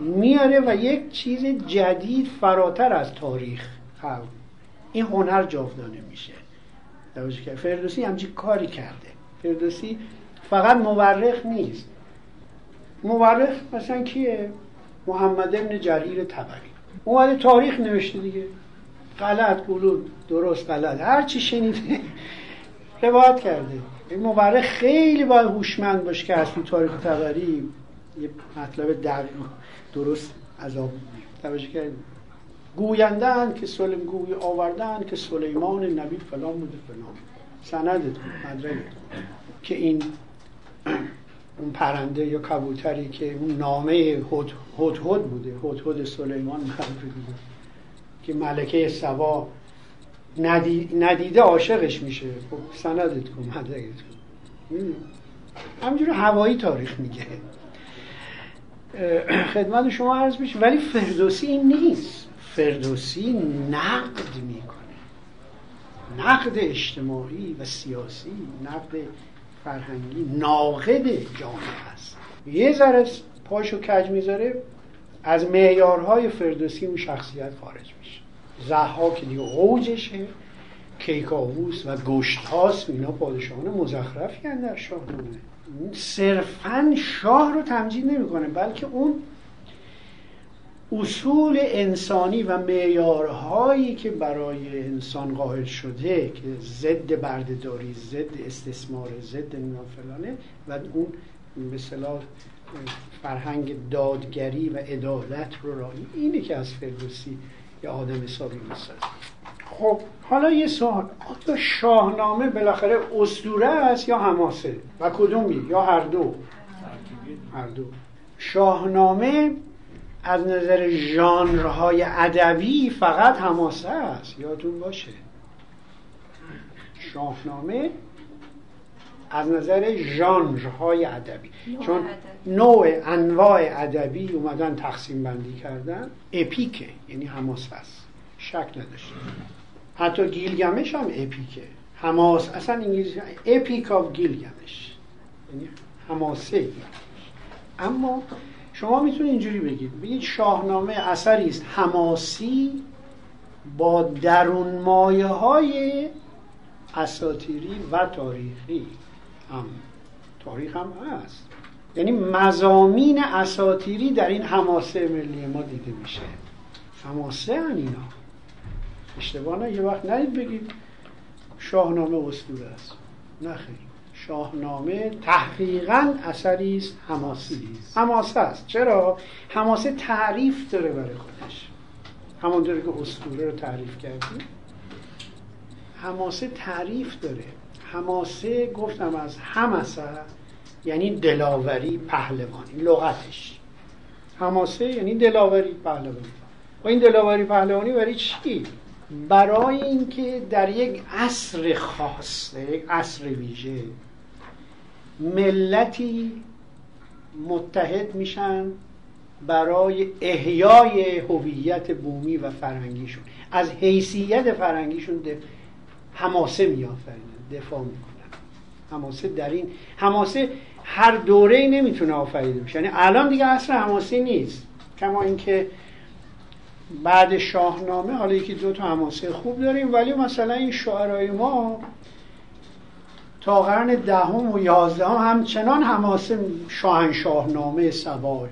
میاره و یک چیز جدید فراتر از تاریخ خلق. این هنر جاودانه میشه. توجه فردوسی همچین کاری کرده. فردوسی فقط مورخ نیست. مورخ مثلا کیه؟ محمد ابن جریر تبری اومده تاریخ نوشته دیگه. غلط گلود درست غلط. هر چی شنیده روایت کرده. این مورخ خیلی باید هوشمند باشه که از تاریخ تبری یه مطلب دقیق درست عذاب توجه کردیم. گویندن که سلیم گوی آوردن که سلیمان نبی فلان بوده فلان. سندت بود مدرکت که این اون پرنده یا کبوتری که اون نامه هد هد بوده هد هد سلیمان بود که ملکه سوا ندیده عاشقش میشه. خب سندت کن مدرکت کن. همینجور هوایی تاریخ میگه. خدمت شما عرض میشه. ولی فردوسی این نیست. فردوسی نقد می‌کنه. نقد اجتماعی و سیاسی نقد فرهنگی ناقد جامعه است. یه ذره پاشو کج می‌ذاره از معیارهای فردوسی اون شخصیت خارج میشه. زحاک دیگه اوجشه کیکاووس و گشت هاست اینا پادشاهان مزخرفی در شاهنامه. صرفا شاه رو تمجید نمی‌کنه بلکه اون اصول انسانی و معیارهایی که برای انسان قائل شده که ضد بردهداری ضد استثمار ضد فلانه و اون به فرهنگ دادگری و عدالت رو رایی اینه که از فردوسی یه آدم حسابی می‌سازه. خب حالا یه سوال. آیا شاهنامه بالاخره اسطوره است یا حماسه؟ و کدومی؟ یا هر دو؟ هر دو. شاهنامه از نظر ژانرهای ادبی فقط حماسه است. یادتون باشه. شاهنامه از نظر ژانرهای ادبی. چون نوع انواع ادبی اومدن تقسیم بندی کردن. اپیکه یعنی حماسه است. شک نداشته حتی گیلگمش هم اپیکه. حماس اصلا انگلیسی اپیک آف گیلگمش. یعنی حماسه اما شما می‌تونید اینجوری بگید. بگید شاهنامه اثری است. حماسی با درون مایه های اساتیری و تاریخی هم. تاریخ هم هست. یعنی مزامین اساتیری در این حماسه ملی ما دیده میشه. حماسه هن اینا. اشتباه نه یه وقت ندید بگید شاهنامه اسطوره است. نه شاهنامه تحقیقا اثری است حماسی حماسه است. چرا؟ حماسه تعریف داره برای خودش. همونطوری که اسطوره رو تعریف کردیم حماسه تعریف داره. حماسه گفتم از همسه یعنی دلاوری پهلوانی لغتش. حماسه یعنی دلاوری پهلوانی. و این دلاوری پهلوانی برای چی؟ برای اینکه در یک عصر خاص یک عصر ویژه ملتی متحد میشن برای احیای هویت بومی و فرهنگیشون. از حیثیت فرهنگیشون حماسه میآفرینن دفاع می‌کنن. حماسه در این حماسه هر دوره نمی‌تونه آفریده بشه. یعنی الان دیگه اصل حماسه نیست. کما اینکه بعد شاهنامه حالا یکی دو تا حماسه خوب داریم ولی مثلا این شعرهای ما تا قرن دهم و یازدهم همچنان حماسه شاهنشاهنامه سوار.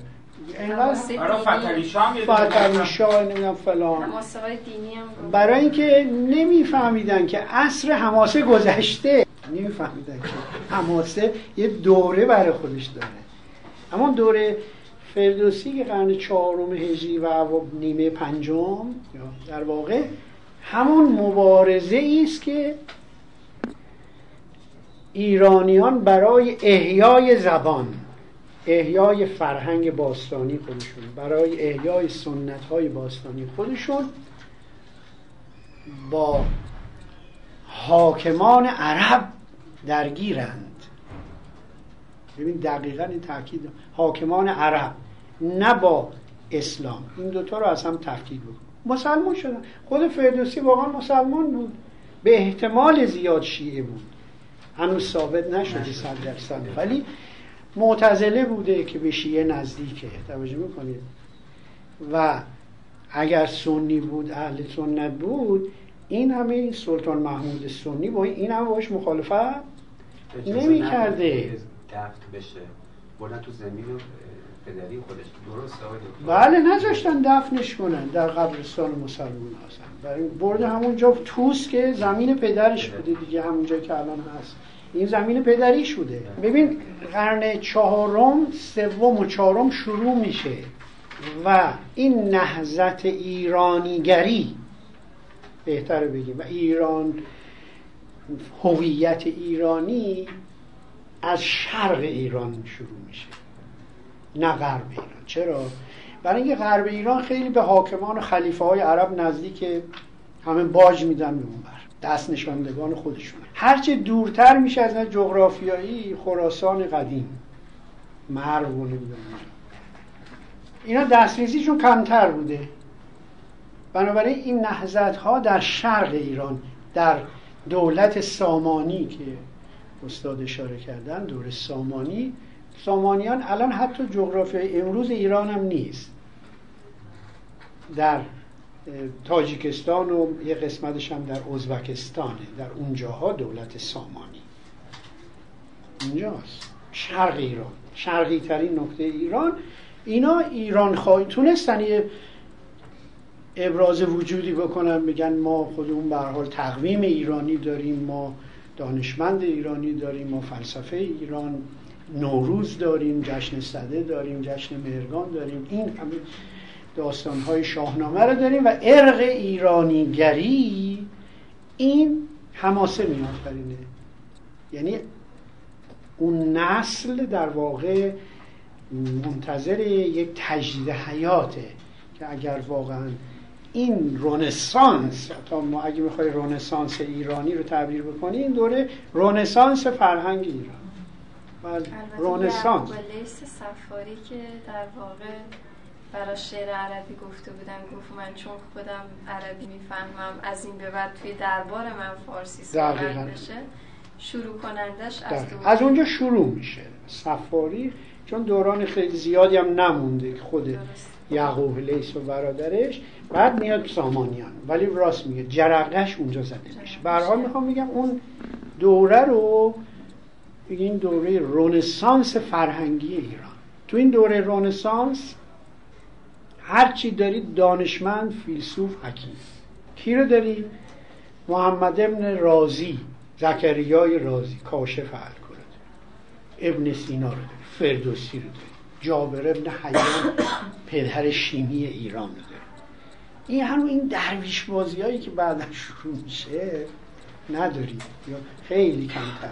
فتلی شاه نمی‌دونم فلان. برای اینکه نمیفهمیدن که عصر حماسه گذشته. نمیفهمیدن که حماسه یه دوره برای خودش داره. اما دوره فردوسی که قرن چهارم هجری و نیمه پنجم در واقع همون مبارزه است که ایرانیان برای احیای زبان احیای فرهنگ باستانی خودشون برای احیای سنت های باستانی خودشون با حاکمان عرب درگیرند. ببین دقیقا این تاکید حاکمان عرب. نه با اسلام. این دوتا رو از هم تفکیک بکن. مسلمان شدن. خود فردوسی واقعا مسلمان بود. به احتمال زیاد شیعه بود. هنوز ثابت نشده صد درصد ولی معتزله بوده که به شیعه نزدیکه. توجه می‌کنید؟ و اگر سنی بود اهل سنت بود این همه سلطان محمود سنی با این هم باش مخالفت نمی کرده دفت بشه. بردن تو زمین پدری خودش درست بله نذاشتن دفنش کنن در قبرستان مسلمان هستن. برای برده همونجا توس که زمین پدرش بوده دیگه همونجا که الان هست. این زمین پدریش بوده. ببین قرن چهارم سوم و چهارم شروع میشه و این نهزت ایرانیگری بهتر بگیم و ایران هویت ایرانی از شرق ایران شروع میشه. نه غرب ایران. چرا؟ برای اینکه غرب ایران خیلی به حاکمان و خلیفه های عرب نزدیک همه باج میدن به اون بر. دست نشاندگان خودشون. هرچه دورتر میشه از جغرافیایی خراسان قدیم. مرو نمی‌دونم. اینا دسترسیشون کمتر بوده. بنابراین این نهزت ها در شرق ایران در دولت سامانی که استاد اشاره کردن دور سامانی سامانیان الان حتی جغرافیای امروز ایران هم نیست. در تاجیکستان و یه قسمتش هم در ازبکستانه در اونجاها دولت سامانی. اونجاست شرق ایران. شرقی ترین نقطه ایران. اینا ایران خواهی تونستن یه ابراز وجودی بکنن بگن ما خودمون به حال تقویم ایرانی داریم ما دانشمند ایرانی داریم ما فلسفه ایران نوروز داریم جشن صده داریم جشن مهرگان داریم. این همه داستانهای شاهنامه رو داریم و ارق ایرانیگری این حماسه میآفرینه. یعنی اون نسل در واقع منتظر یک تجدید حیاته که اگر واقعا این رونسانس تا ما اگه می‌خوای رونسانس ایرانی رو تعبیر بکنی این دوره رونسانس فرهنگ ایران. بله. رونسانس سفاری که در واقع برای شعر عربی گفته بودم گفت من چون خودم عربی می‌فهمم از این به بعد توی دربار من فارسی صحبت بشه شروع کنندش از از اونجا شروع میشه. سفاری چون دوران خیلی زیادی هم نمونده که خود یعقوب لیس و برادرش بعد میاد سامانیان. ولی راست میگه جرقش اونجا زده میشه. برحال می‌خوام میگم اون دوره رو این دوره رونسانس فرهنگی ایران. تو این دوره رونسانس هرچی دارید دانشمند فیلسوف حکیم. کی رو دارید محمد ابن رازی زکریای رازی کاشف الکل ابن سینا رو دارید فردوسی رو دارید جابر ابن حیان پدر شیمی ایران رو دارید این همون این درویش بازی هایی که بعدا شروع میشه ندارید یا خیلی کمتر.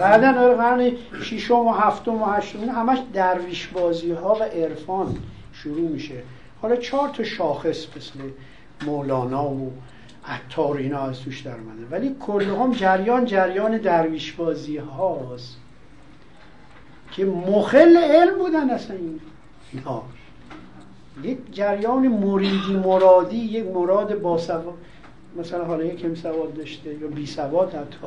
بعدا قرن ششم و هفتم و هشتم همش درویش بازی ها و عرفان شروع میشه. حالا چهار تا شاخص مثل مولانا و عطار اینا از توش در ولی کلهم جریان جریان درویش بازی هاست که مخل علم بودن اصلا این. یک جریان مریدی مرادی یک مراد با سواد مثلا حالا یکم سواد داشته یا بی سواد حتی.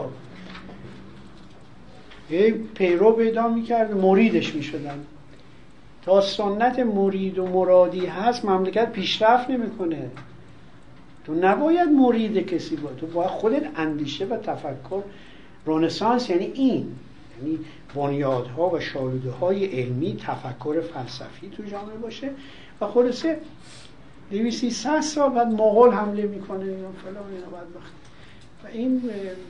یک پیرو پیدا می‌کرد مریدش می‌شدن. تا سنت مرید و مرادی هست مملکت پیشرفت نمی‌کنه. تو نباید مرید کسی با. تو باید خودت اندیشه و تفکر رونسانس یعنی این. یعنی بنیادها و شالوده های علمی تفکر فلسفی تو جامعه باشه. و خلاصه دویسی سال بعد مغول حمله می‌کنه. یا فلان اینا بعد و این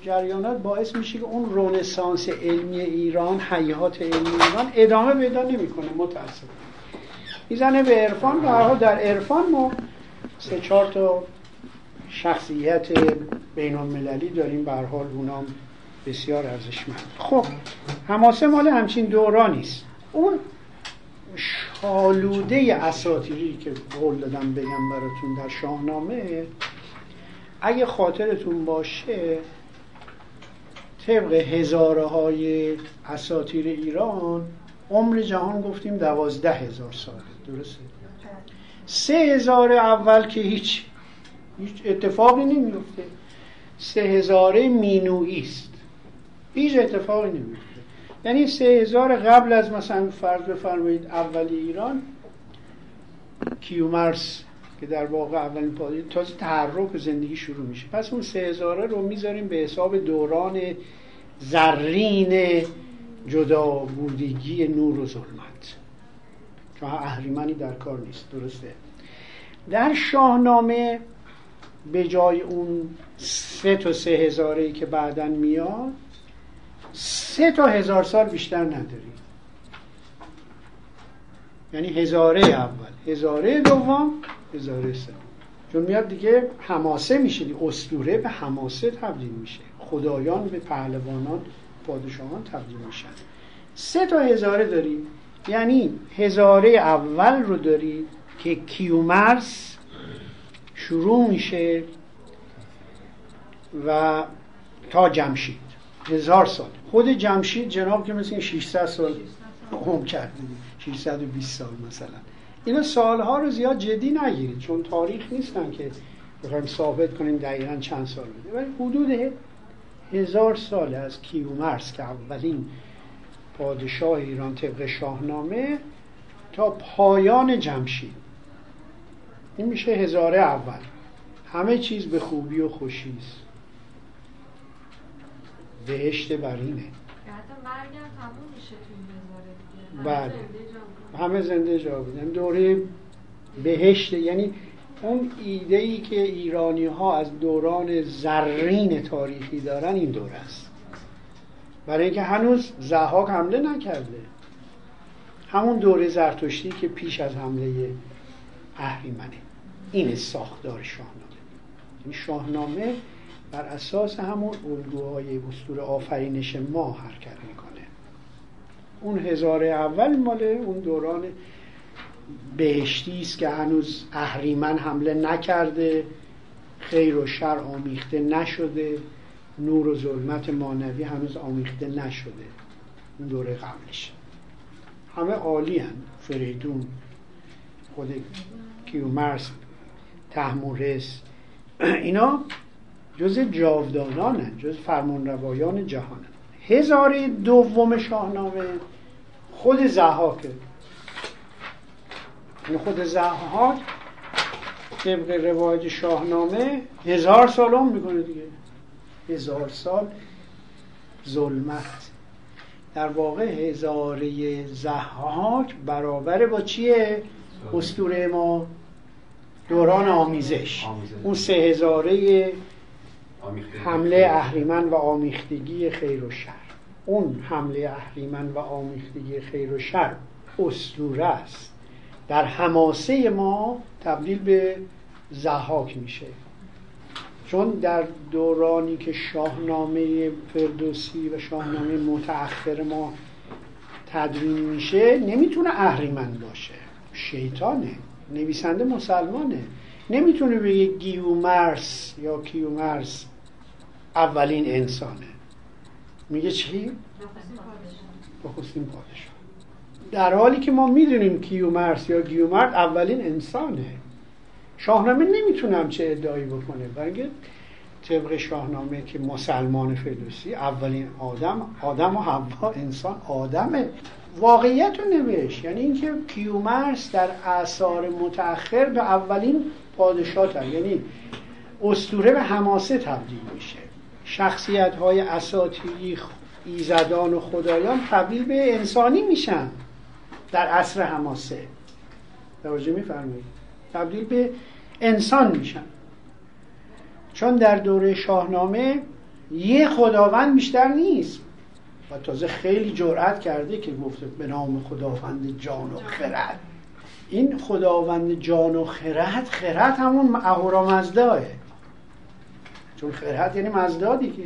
جریانات باعث میشه که اون رونسانس علمی ایران حیات علمی ایران ادامه پیدا نمی‌کنه متاسفانه. می‌زنه به عرفان و در عرفان ما سه چهار تا شخصیت بین المللی داریم به حال اونام بسیار ارزشمند. خب حماسه مال همچین دورانی است. اون شالوده اساتیری که قول دادم بگم براتون در شاهنامه اگه خاطرتون باشه طبق هزاره های اساتیر ایران عمر جهان گفتیم دوازده هزار ساله. درسته؟ سه هزار اول که هیچ هیچ اتفاقی نمیفته سه هزاره مینویی است. هیچ اتفاقی نمیفته یعنی سه هزار قبل از مثلا فرض بفرمایید اولی ایران کیومرس که در واقع اولین پادی تازه تحرک زندگی شروع میشه. پس اون سه هزاره رو می‌ذاریم به حساب دوران زرین جدا بودگی نور و ظلمت. چون اهریمنی در کار نیست درسته؟ در شاهنامه به جای اون سه تا سه هزاره که بعدا میاد سه تا هزار سال بیشتر نداریم. یعنی هزاره اول. هزاره دوم هزاره سوم چون میاد دیگه حماسه میشه اسطوره به حماسه تبدیل میشه. خدایان به پهلوانان پادشاهان تبدیل میشن. سه تا هزاره داریم یعنی هزاره اول رو دارید که کیومرس شروع میشه و تا جمشید. هزار سال. خود جمشید جناب که مثل 600 سال هم کرد 620 سال مثلا. اینا سالها رو زیاد جدی نگیرید چون تاریخ نیستن که بخوایم ثابت کنیم دقیقا چند سال بوده. ولی حدود هزار سال از کیومرس که اولین پادشاه ایران طبق شاهنامه تا پایان جمشید. این میشه هزاره اول. همه چیز به خوبی و خوشی است. بهشت برینه بله. همه زنده جا بودن. دوره بهشت یعنی اون ایده ای که ایرانی ها از دوران زرین تاریخی دارن این دوره است. برای اینکه هنوز زحاک حمله نکرده. همون دوره زرتشتی که پیش از حمله اهریمنه. این ساختار شاهنامه. این شاهنامه بر اساس همون الگوهای اسطوره آفرینش ما حرکت می‌کنه. اون هزاره اول مال اون دوران بهشتی است که هنوز اهریمن حمله نکرده خیر و شر آمیخته نشده نور و ظلمت مانوی هنوز آمیخته نشده. اون دوره قبلش. همه عالی هم فریدون خود کیومرس تحمورس. اینا جز جاودانانن جز فرمانروایان جهانن هزاره دوم شاهنامه خود زحاکه این یعنی خود زحاک طبق روایت شاهنامه هزار سال هم می‌کنه دیگه. هزار سال ظلمت. در واقع هزاره زحاک برابر با چیه؟ اسطوره ما دوران آمیزش. اون سه هزاره حمله اهریمن و آمیختگی خیر و شر. اون حمله اهریمن و آمیختگی خیر و شر اسطوره است. در حماسه ما تبدیل به زحاک میشه. چون در دورانی که شاهنامه فردوسی و شاهنامه متأخر ما تدوین میشه نمی‌تونه اهریمن باشه. شیطانه نویسنده مسلمانه. نمی‌تونه بگه گیومرس یا کیومرس. اولین انسانه. میگه چی؟ بخستین پادشاه. در حالی که ما می‌دونیم کیومرس یا گیومرد اولین انسانه. شاهنامه نمی‌تونه چه ادعایی بکنه. برای طبق شاهنامه که مسلمان فردوسی اولین آدم آدم و حوا انسان آدمه. واقعیت رو نوشت. یعنی اینکه کیومرس در اثار متأخر به اولین پادشاه یعنی استوره به حماسه تبدیل میشه. شخصیت های اساطیری ایزدان و خدایان تبدیل به انسانی میشن در عصر حماسه. توجه میفرمایید. تبدیل به انسان میشن. چون در دوره شاهنامه یه خداوند بیشتر نیست. و تازه خیلی جرأت کرده که گفته به نام خداوند جان و خرد. این خداوند جان و خرد خرد همون اهورامزداه چون خرد یعنی مزدادی که.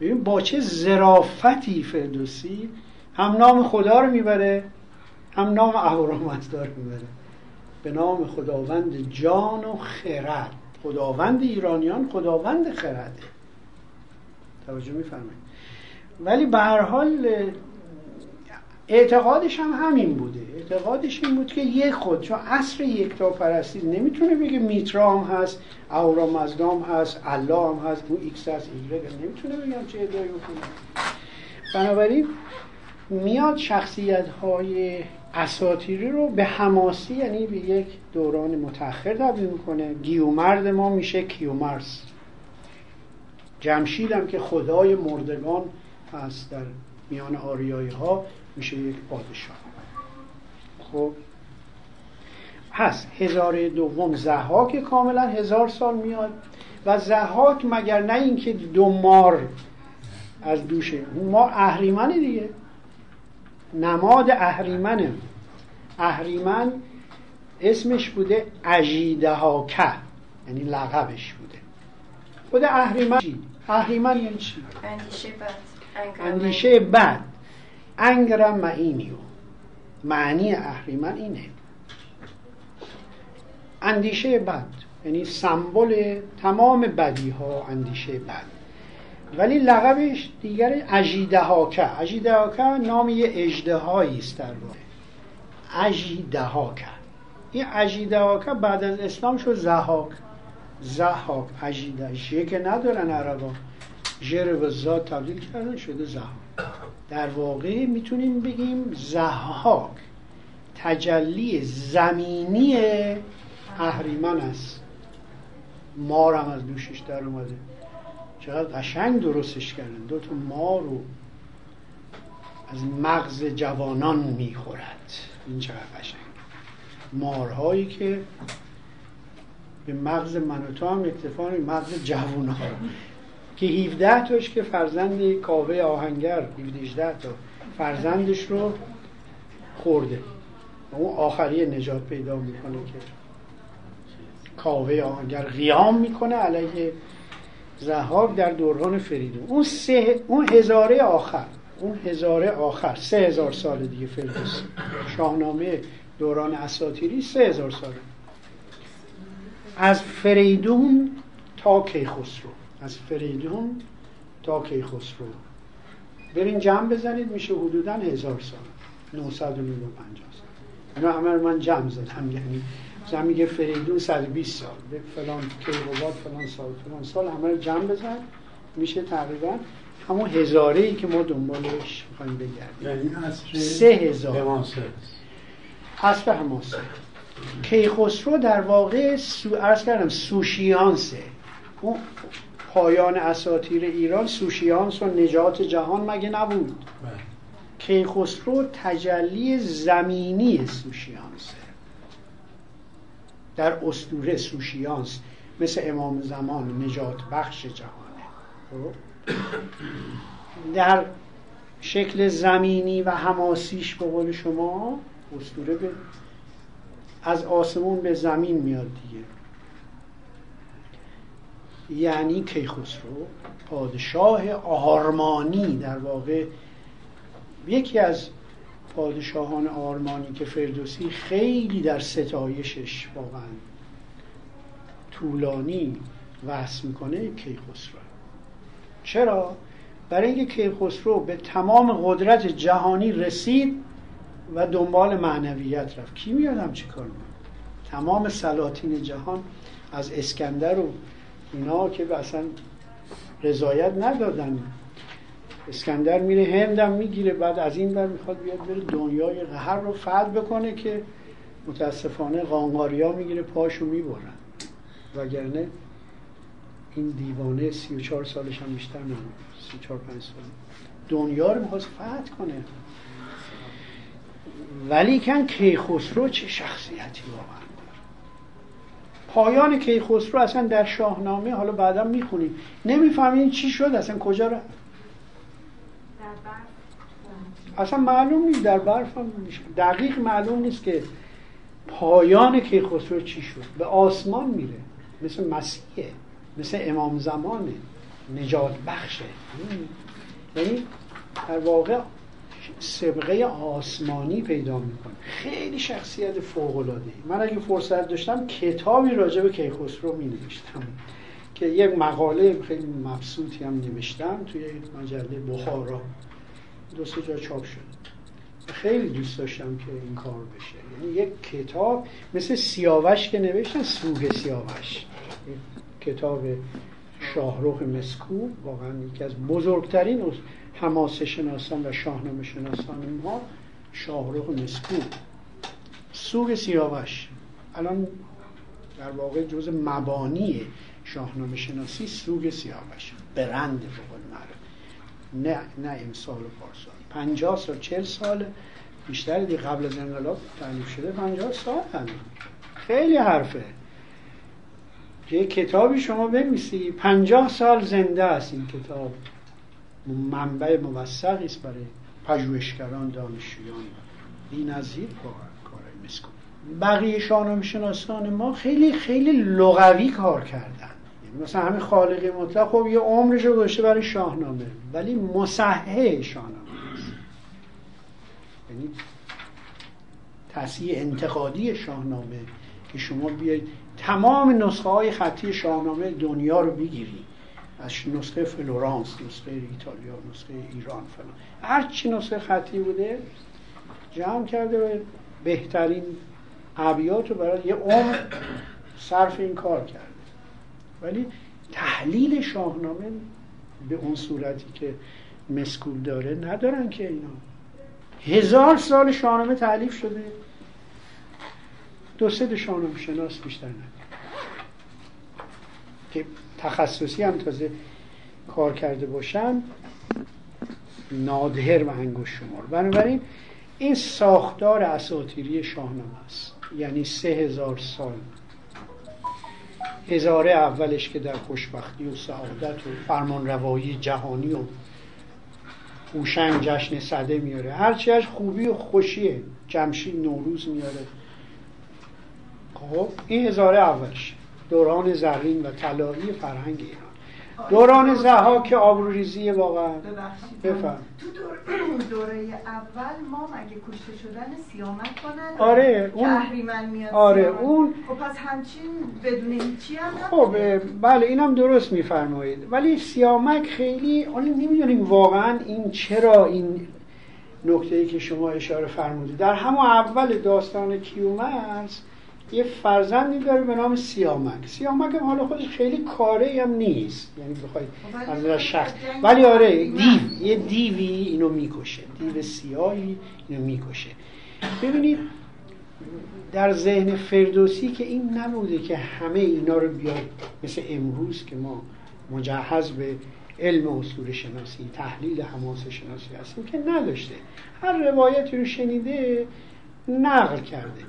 ببین با چه زرافتی فردوسی هم نام خدا رو می‌بره هم نام اهورامزدا رو می‌بره. به نام خداوند جان و خرد. خداوند ایرانیان خداوند خرده. توجه میفرمایید. ولی به هر حال اعتقادش هم همین بوده. اعتقادش این بود که یک خود چون عصر یکتا پرستی نمی‌تونه بگه میترا هم هست اهورامزدا هم هست الله هم هست اون ایکس هست ایگرگ نمی‌تونه بگم چه ادعایی بکنه. بنابراین میاد شخصیت های اساطیری رو به حماسی یعنی به یک دوران متأخر تبدیل می‌کنه. گیومرت ما میشه کیومرث. جمشید هم که خدای مردگان هست در میان آریایی ها میشه یک پادشاه. خب هست هزاره دوم زهاک کاملا هزار سال میاد و زهاک مگر نه اینکه دو مار از دوشه ما اهریمنه دیگه. نماد اهریمنه. اهریمن اسمش بوده اجیدهاکه یعنی لقبش بوده. خود اهریمن چی؟ اهریمن یعنی چی؟ اندیشه بد اندیشه بد. انگرم معینیو. معنی اهریمن اینه. اندیشه بد. یعنی سمبل تمام بدی ها اندیشه بد. ولی لقبش دیگر اجیدهاکه اجیدهاکه نام یه اجدهایی است در واقع. اجیدهاکه این اجیدهاکه بعد از اسلام شد زهاک. زهاک اجیده که ندارن عربا. ژر به ذات تبدیل کردن شده زهاک. در واقع می‌تونیم بگیم زهاک تجلی زمینی اهریمن است. مارم از دوشش در اومده. چقدر قشنگ درستش کردن. دو تا مار رو از مغز جوانان می‌خورد. این چقدر قشنگ. مارهایی که به مغز من و تو هم اکتفا مغز جوان ها که 17 تاش که فرزند کاوه آهنگر 17 تا فرزندش رو خورده. اون آخری نجات پیدا می‌کنه که کاوه آهنگر قیام می‌کنه علیه زهاک در دوران فریدون. اون سه اون هزاره آخر اون هزاره آخر سه هزار سال دیگه فردوسی. شاهنامه دوران اساتیری سه هزار ساله. از فریدون تا کیخسرو. از فریدون تا کیخسرو. برین جمع بزنید میشه حدودا هزار سال. 995 سال. اینا همه من جمع زدم. یعنی مثلا میگه فریدون 120 سال. به فلان کیقوباد فلان سال فلان سال همه رو جمع بزن. میشه تقریبا همون هزاره ای که ما دنبالش می‌خوایم بگردیم. یعنی سه هزار. اصل حماسه. کیخسرو در واقع سو ارز کردم سوشیانسه. اون پایان اساتیر ایران سوشیانس و نجات جهان مگه نبود بله. کیخسرو تجلی زمینی سوشیانسه در اسطوره سوشیانس مثل امام زمان نجات بخش جهانه خب؟ در شکل زمینی و حماسیش به قول شما اسطوره به از آسمون به زمین میاد دیگه یعنی کیخسرو پادشاه آرمانی در واقع. یکی از پادشاهان آرمانی که فردوسی خیلی در ستایشش واقعا طولانی وصل می‌کنه کیخسرو. چرا؟ برای اینکه کیخسرو به تمام قدرت جهانی رسید و دنبال معنویت رفت. کی میادم چه کار می‌کنه؟ تمام سلاطین جهان از اسکندر و اینا که اصلا رضایت ندادن. اسکندر میره هندم می‌گیره بعد از این بر می‌خواد بیاد بره دنیای قهر رو فتح بکنه که متاسفانه قانقاریا می‌گیره پاشو می‌برن. وگرنه این دیوانه سی و چهار سالش هم بیشتر نمید سی و چهار پنج سال. دنیا رو می‌خواست فتح کنه. ولی کن کیخسرو چه شخصیتی واقعا؟ پایان کیخسرو اصلا در شاهنامه حالا بعدا می‌خونیم. نمی‌فهمین چی شد اصلا کجا رفت؟ اصلا معلوم نیست در برف هم دقیق معلوم نیست که پایان کیخسرو چی شد. به آسمان میره. مثل مسیحه. مثل امام زمانه نجات بخشه. یعنی در واقع سبقه آسمانی پیدا می‌کنه. خیلی شخصیت فوق العاده من اگه فرصت داشتم کتابی راجع به کیخسرو می نوشتم که یک مقاله خیلی مبسوطی هم نوشتم توی مجله بخارا. دو سه جا چاپ شد. خیلی دوست داشتم که این کار بشه. یعنی یک کتاب مثل سیاوش که نوشتن سوگ سیاوش. کتاب شاهروخ مسکو واقعا یکی از بزرگترین حماسه شناسان و شاهنامه شناسان ما شاهروخ مسکو سوگ سیاوش. الان در واقع جز مبانی شاهنامه شناسی سوگ سیاوش. برند فقط نه نه امسال و پارسال. پنجاه سال چل سال بیشتر دی قبل از انقلاب تعلیف شده پنجاه سال هم. خیلی حرفه. یه کتابی شما بنویسی. پنجاه سال زنده است این کتاب. منبع موثقی است برای پژوهشگران دانشجویان. بی نظیر کارهای مسکون بقیه شاهنامه شناسان ما خیلی خیلی لغوی کار کردن. یعنی مثلا همین خالق مطلق خب یه عمرش رو گذاشته برای شاهنامه ولی مصحح شاهنامه است. یعنی تصحیح انتقادی شاهنامه که شما بیاید تمام نسخه های خطی شاهنامه دنیا رو بگیرید. از نسخه فلورانس نسخه ایتالیا نسخه ایران فلان. هر چی نسخه خطی بوده جمع کرده و بهترین ابیات رو برای یه عمر صرف این کار کرده. ولی تحلیل شاهنامه به اون صورتی که مسکول داره ندارن که اینا. هزار سال شاهنامه تعلیف شده. دو سه شاهنامه شناس بیشتر نداره که تخصصی هم تازه کار کرده باشن نادر و انگوش شمار. بنابراین این ساختار اساتیری شاهنامه است. یعنی سه هزار سال. هزاره اولش که در خوشبختی و سعادت و فرمان روایی جهانی و هوشنگ جشن صده میاره. هرچی از خوبی و خوشیه. جمشید نوروز میاره. خب این هزاره اولش دوران زرین و طلایی فرهنگ ایران. دوران زها که آبروریزی واقعا. بفهم تو دوره اول ما مگه کشته شدن سیامک کنن؟ آره اون میاد آره اون خب پس همچین بدون هیچی هم خب بله اینم درست میفرمایید. ولی سیامک خیلی حالا نمی‌دونیم واقعا این چرا این نکته ای که شما اشاره فرمودید. در همون اول داستان کیومرث یه فرزندی داره به نام سیامک. سیامک هم حالا خودش خیلی کاره هم نیست. یعنی بخواید خب، از شخص ولی آره دیو. یه دیوی اینو می‌کشه. دیو سیاهی اینو می‌کشه. ببینید در ذهن فردوسی که این نبوده که همه اینا رو بیاد مثل امروز که ما مجهز به علم اصول شناسی تحلیل حماس شناسی هستیم که نداشته. هر روایتی رو شنیده نقل کرده.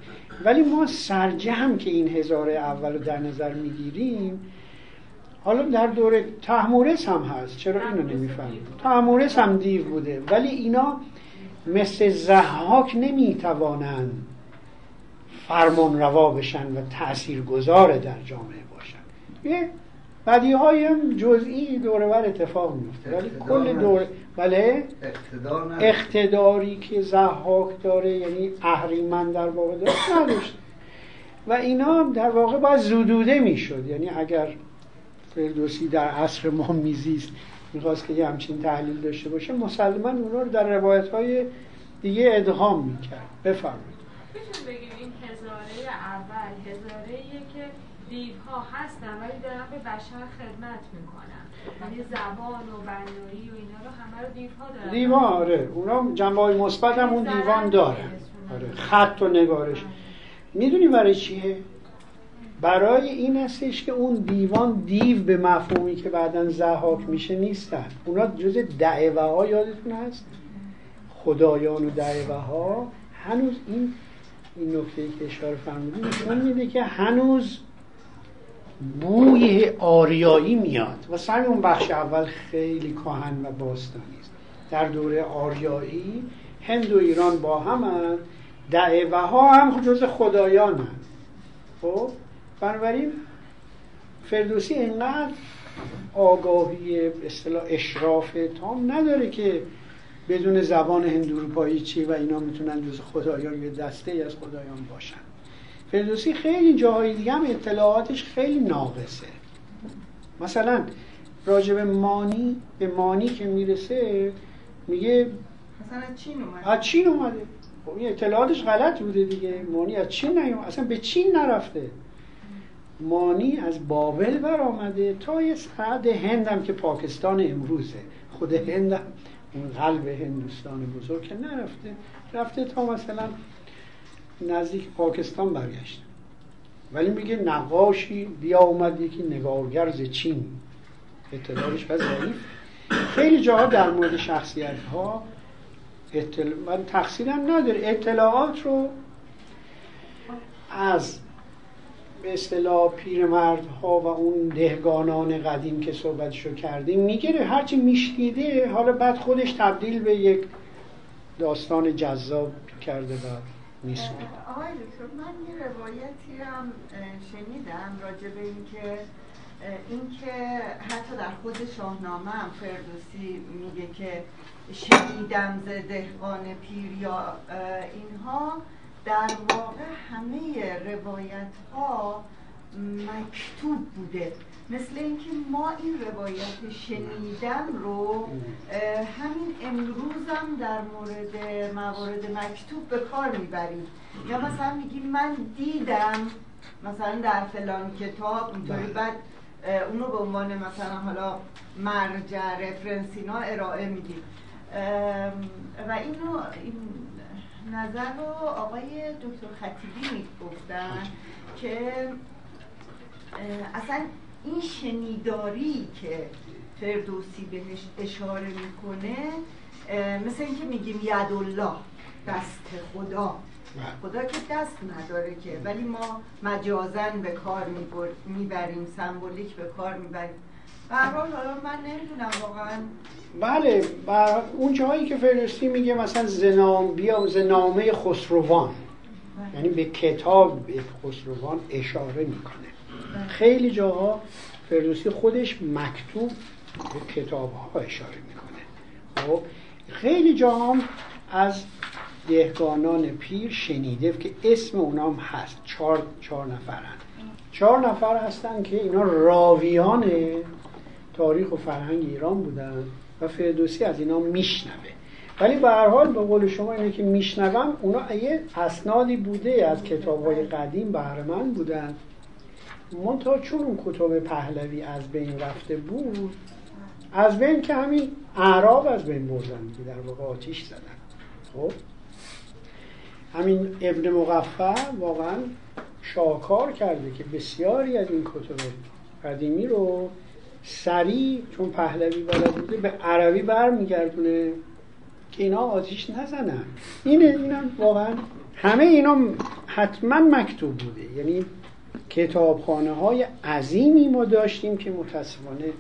ولی ما سرجم که این هزاره اول رو در نظر می‌گیریم حالا در دوره تحمورس هم هست. چرا اینو نمی‌فهمیم؟ تحمورس هم دیو بوده. ولی اینا مثل زحاک نمی‌توانند فرمان روا بشن و تأثیر گذار در جامعه باشن. یه بدی های هم جزئی بر اتفاق میفته ولی کل دور بله. اقتداری که زحاک داره یعنی اهریمن در واقع داره نداشته و اینا در واقع باید زدوده می‌شد. یعنی اگر فردوسی در عصر ما میزیست می‌خواست که یه همچین تحلیل داشته باشه مسلما اونا رو در روایت های دیگه ادغام می‌کرد. بفرمایید بگیم این هزاره اول هزاره که دیوها هستن ولی دارن به بشر خدمت می‌کنن یعنی زبان و بنایی و اینا رو همه رو دیوها دارن دیوان آره. اونا جنبه های مثبت هم اون دیوان داره. آره خط و نگارش. می‌دونی برای چیه؟ برای این هستش که اون دیوان دیو به مفهومی که بعدا زحاک میشه نیستن. اونا جز دعوه ها یادتون هست؟ خدایان و دعوه ها هنوز این این نکته که اشاره فرمودید نشون میده که هنوز بوی آریایی میاد و سر اون بخش اول خیلی کهن و باستانی است. در دوره آریایی هند و ایران با هم دعوه ها هم جز خدایان هست. خب؟ بنابراین فردوسی اینقدر آگاهی اصطلاح اشراف تام نداره که بدون زبان هندوروپایی چی و اینا می‌تونن جز خدایان یا دسته از خدایان باشن. فردوسی خیلی جاهای دیگه هم اطلاعاتش خیلی ناقصه. مثلا راجب مانی به مانی که می‌رسه میگه مثلا از چین اومده. از چین اومده. خب این اطلاعاتش غلط بوده دیگه. مانی از چین نیومده. اصلا به چین نرفته. مانی از بابل برآمده تا یه سرحد هندم که پاکستان امروزه. خود هندم اون قلب هندوستان بزرگ که نرفته. رفته تا مثلا نزدیک پاکستان برگشته ولی میگه نقاشی بیا اومد یکی نگارگر ز چین. اطلاعش بس ضعیف. خیلی جاها در مورد شخصیت ها اطلاع... من تقصیرم نداره. اطلاعات رو از به اصطلاح پیرمردها و اون دهگانان قدیم که صحبتشو کردیم می‌گیره. هرچی میشنیده حالا بعد خودش تبدیل به یک داستان جذاب کرده و میسونه آقای دکتر من یه روایتی هم شنیدم راجع به اینکه اینکه حتی در خود شاهنامه هم فردوسی میگه که شنیدم ز دهقان پیر یا اینها. در واقع همه روایت ها مکتوب بوده. مثل اینکه ما این روایت شنیدم رو همین امروز هم در مورد موارد مکتوب به کار می‌بریم. یا مثلا میگیم من دیدم مثلا در فلان کتاب اینطوری بله. بعد اونو به عنوان مثلا حالا مرجع رفرنسینا ارائه میدیم. و اینو این نظر رو آقای دکتر خطیبی می‌گفتن که اصلا این شنیداری که فردوسی بهش اشاره می‌کنه مثل اینکه میگیم الله دست خدا بله. خدا که دست نداره که ولی ما مجازن به کار می‌بریم سمبولیک به کار می‌بریم حالا من نمی‌دونم واقعا بله و اون جایی که فردوسی میگه مثلا زنام بیا زنامه خسروان بله. یعنی به کتاب خسروان اشاره می‌کنه. خیلی جاها فردوسی خودش مکتوب به کتاب ها اشاره می‌کنه. خب خیلی جاها از دهگانان پیر شنیده که اسم اونام هست. چهار, چهار نفرن چهار نفر هستن که اینا راویان تاریخ و فرهنگ ایران بودن و فردوسی از اینا میشنوه. ولی به هر حال به قول شما اینه که میشنوم اونا یه اسنادی بوده از کتاب های قدیم بهرمند بودن. منتها چون اون کتاب پهلوی از بین رفته بود از بین که همین اعراب از بین بردن که در واقع آتیش زدن. خب؟ همین ابن مقفع واقعا شاکار کرده که بسیاری از این کتب قدیمی رو سریع چون پهلوی بلد بوده به عربی برمیگردونه که اینا آتیش نزنن. اینه اینم واقعا همه اینا حتما مکتوب بوده. یعنی کتابخانه های عظیمی ما داشتیم که متاسفانه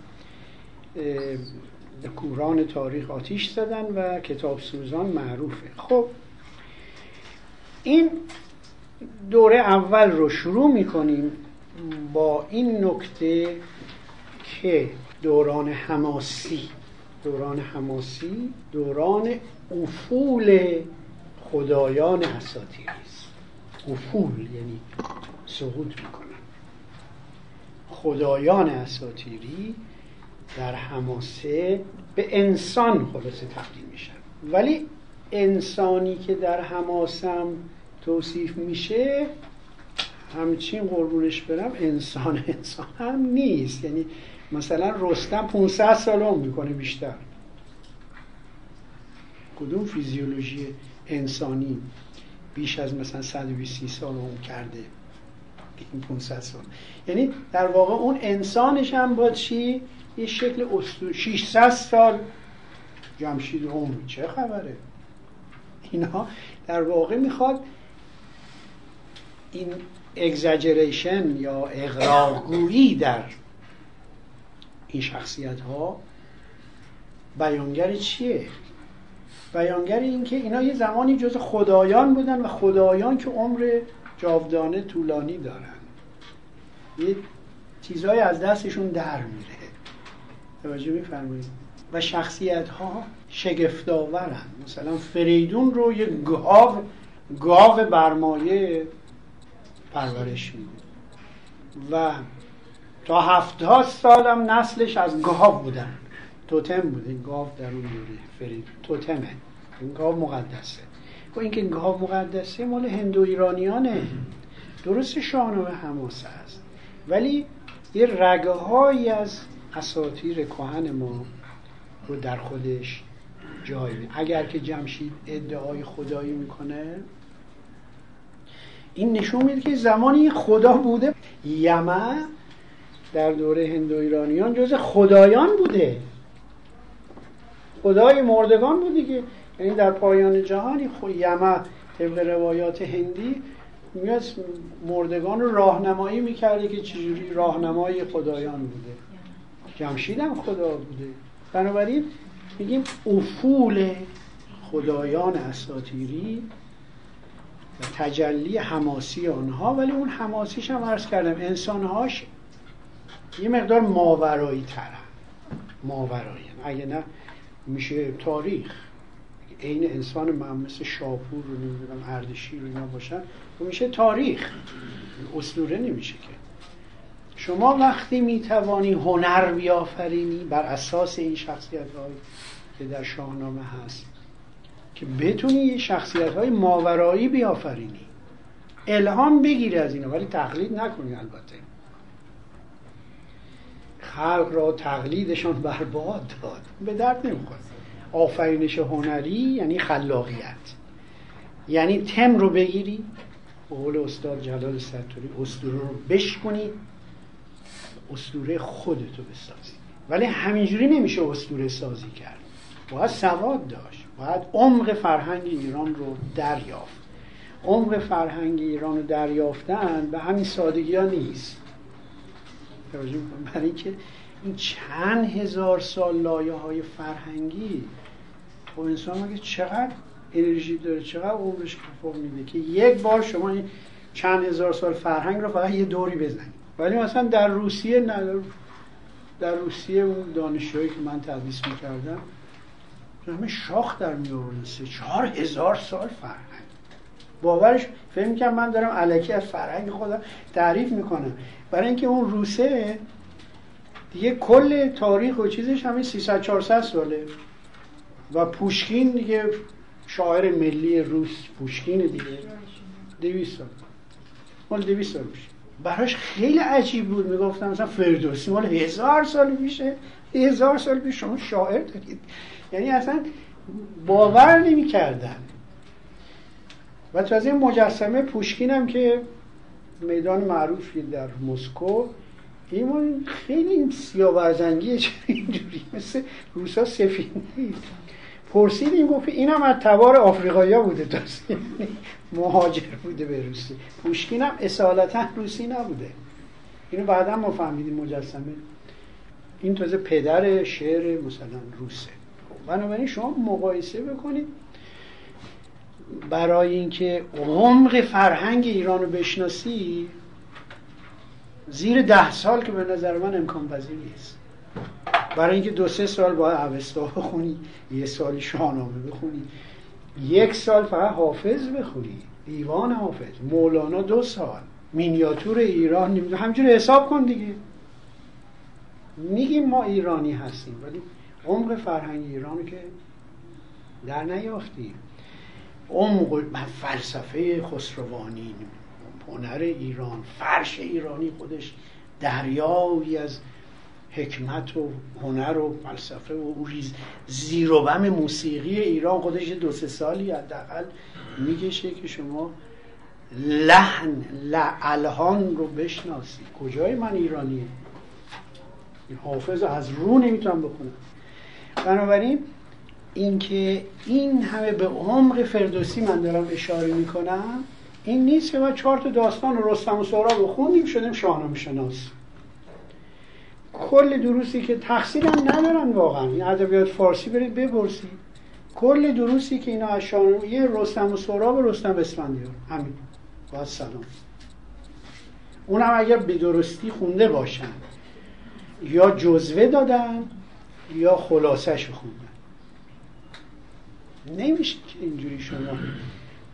کوران تاریخ آتیش زدن و کتاب سوزان معروفه. خب این دوره اول رو شروع می‌کنیم با این نکته که دوران حماسی دوران حماسی دوران افول خدایان اساطیری است. افول یعنی سقوط می‌کنن خدایان اساطیری در حماسه به انسان خلاصه تبدیل میشن. ولی انسانی که در حماسم توصیف میشه همچین قربونش برم انسان انسان هم نیست. یعنی مثلا رستم 500 سال عمر می‌کنه بیشتر. کدوم فیزیولوژی انسانی بیش از مثلا 120 سال عمر کرده؟ 500 سال. یعنی در واقع اون انسانش هم با چی؟ یه شکل استو 600 سال جمشید عمر. چه خبره؟ اینا در واقع می‌خواد این اگزاجریشن یا اغراقگویی در این شخصیت ها بیانگر چیه؟ بیانگر این که اینا یه زمانی جز خدایان بودن و خدایان که عمر جاودانه طولانی دارن. یه چیزهای از دستشون در میره. توجه میفرمایید. و شخصیت ها شگفتاورن مثلا فریدون رو یه گاو گاو برمایه پرورش میده. و تا هفتاد سالم نسلش از گاو بودن. توتم بوده. گاو در اون دوره. فرید توتمه. این گاو مقدسه. و اینکه گاو مقدسه مال هندو ایرانیانه. درست شاهنامه حماسه است. ولی یه رگه هایی از اساطیر کهن ما رو در خودش جای اگر که جمشید ادعای خدایی می‌کنه این نشون میده که زمانی خدا بوده یمه در دوره هندو ایرانیان جز خدایان بوده. خدای مردگان بوده که یعنی در پایان جهانی یمه طبق روایات هندی میاد مردگان رو راهنمایی می‌کرده که چجوری راهنمای خدایان بوده. جمشید هم خدا بوده. بنابراین میگیم افول خدایان اساتیری و تجلی حماسی آنها ولی اون حماسیش هم عرض کردم انسانهاش یه مقدار ماورایی ترن ماورایی. اگه نه میشه تاریخ. عین انسان مثل شاپور رو نمی‌دونم اردشیر رو اینا باشن و خب میشه تاریخ. اسطوره نمیشه که. شما وقتی می‌توانی هنر بیافرینی بر اساس این شخصیت که در شاهنامه هست که بتونی شخصیت های ماورایی بیافرینی الهام بگیری از اینا ولی تقلید نکنی البته. خلق را تقلیدشان برباد داد. به درد نمی‌خواد آفرینش هنری یعنی خلاقیت. یعنی تم رو بگیری به قول استاد جلال ستوری اسطوره رو بشکنی اسطوره خودتو بسازی. ولی همینجوری نمیشه اسطوره سازی کرد. باید سواد داشت. باید عمق فرهنگ ایران رو دریافت. عمق فرهنگ ایران رو دریافتن به همین سادگی ها نیست. برای اینکه این چند هزار سال لایه های فرهنگی خب انسان مگه چقدر انرژی داره چقدر عمرش کفا میده که یک بار شما این چند هزار سال فرهنگ رو فقط یه دوری بزنید. ولی مثلا در روسیه نه در روسیه اون دانشجویی که من تدریس می‌کردم همه شاخ در می سه چهار هزار سال فرهنگ. باورش فهم کنم من دارم علکی از فرهنگ خودم تعریف می‌کنم. برای اینکه اون روسه دیگه کل تاریخ و چیزش همین 300 400 ساله. و پوشکین دیگه شاعر ملی روس پوشکین دیگه. 200 سال. مال 200 سال میشه. براش خیلی عجیب بود. می‌گفتم مثلا فردوسی مال هزار سال میشه. هزار سال پیش شما شاعر دارید. یعنی اصلا باور نمی کردن و تو از این مجسمه پوشکین هم که میدان معروفی در مسکو این خیلی این سیاوزنگیه. چه اینجوری؟ مثل روسا سفید نیست پرسیدیم گفت اینم از تبار آفریقایی بوده. تا مهاجر بوده به روسی. پوشکین هم اصالتا روسی نبوده. اینو بعدا ما فهمیدیم مجسمه. این تازه پدر شعر مثلا روسه. بنابراین شما مقایسه بکنید. برای اینکه عمق فرهنگ ایران رو بشناسی زیر ده سال که به نظر من امکان پذیر نیست. برای اینکه دو سه سال باید اوستا بخونی یه سالی شاهنامه بخونی. یک سال فقط حافظ بخونی. دیوان حافظ. مولانا دو سال. مینیاتور ایران همینجور حساب کن دیگه. میگیم ما ایرانی هستیم ولی عمق فرهنگ ایران که در نیافتیم. عمق فلسفه خسروانی هنر ایران فرش ایرانی خودش دریایی از حکمت و هنر و فلسفه و زیر و بم موسیقی ایران خودش دو سه سالی حداقل می‌کشه که شما لحن الهان رو بشناسی. کجای من ایرانیه؟ این حافظ از رو نمی‌تونم بخونم. بنابراین اینکه این همه به عمق فردوسی من دارم اشاره می‌کنم این نیست که ما چهار تا داستان رستم و سهراب رو خوندیم شدیم شاهنامه شناس کل دروسی که تقصیر هم ندارن واقعا. این ادبیات فارسی برید بپرسید کل دروسی که اینا از یه رستم و سهراب و رستم اسفندیار. همین. با سلام. اونم اگر به درستی خونده باشن. یا جزوه دادن یا خلاصش خوندن. نمیشه که اینجوری شما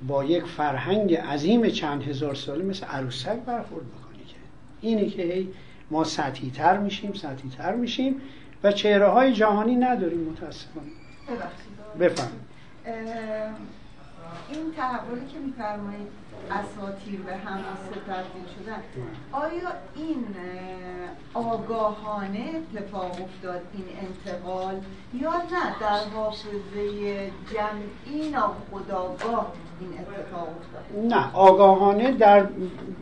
با یک فرهنگ عظیم چند هزار ساله مثل عروسک برخورد بکنی که. اینه که هی ما سطحی تر میشیم سطحی تر میشیم و چهره های جهانی نداریم متاسفانه. بفهم این تحولی که میفرمایید اساتیر به حماسه تبدیل شدن آیا این آگاهانه اتفاق افتاد این انتقال یا نه؟ در حافظه جمعی ناخداگاه این نه آگاهانه در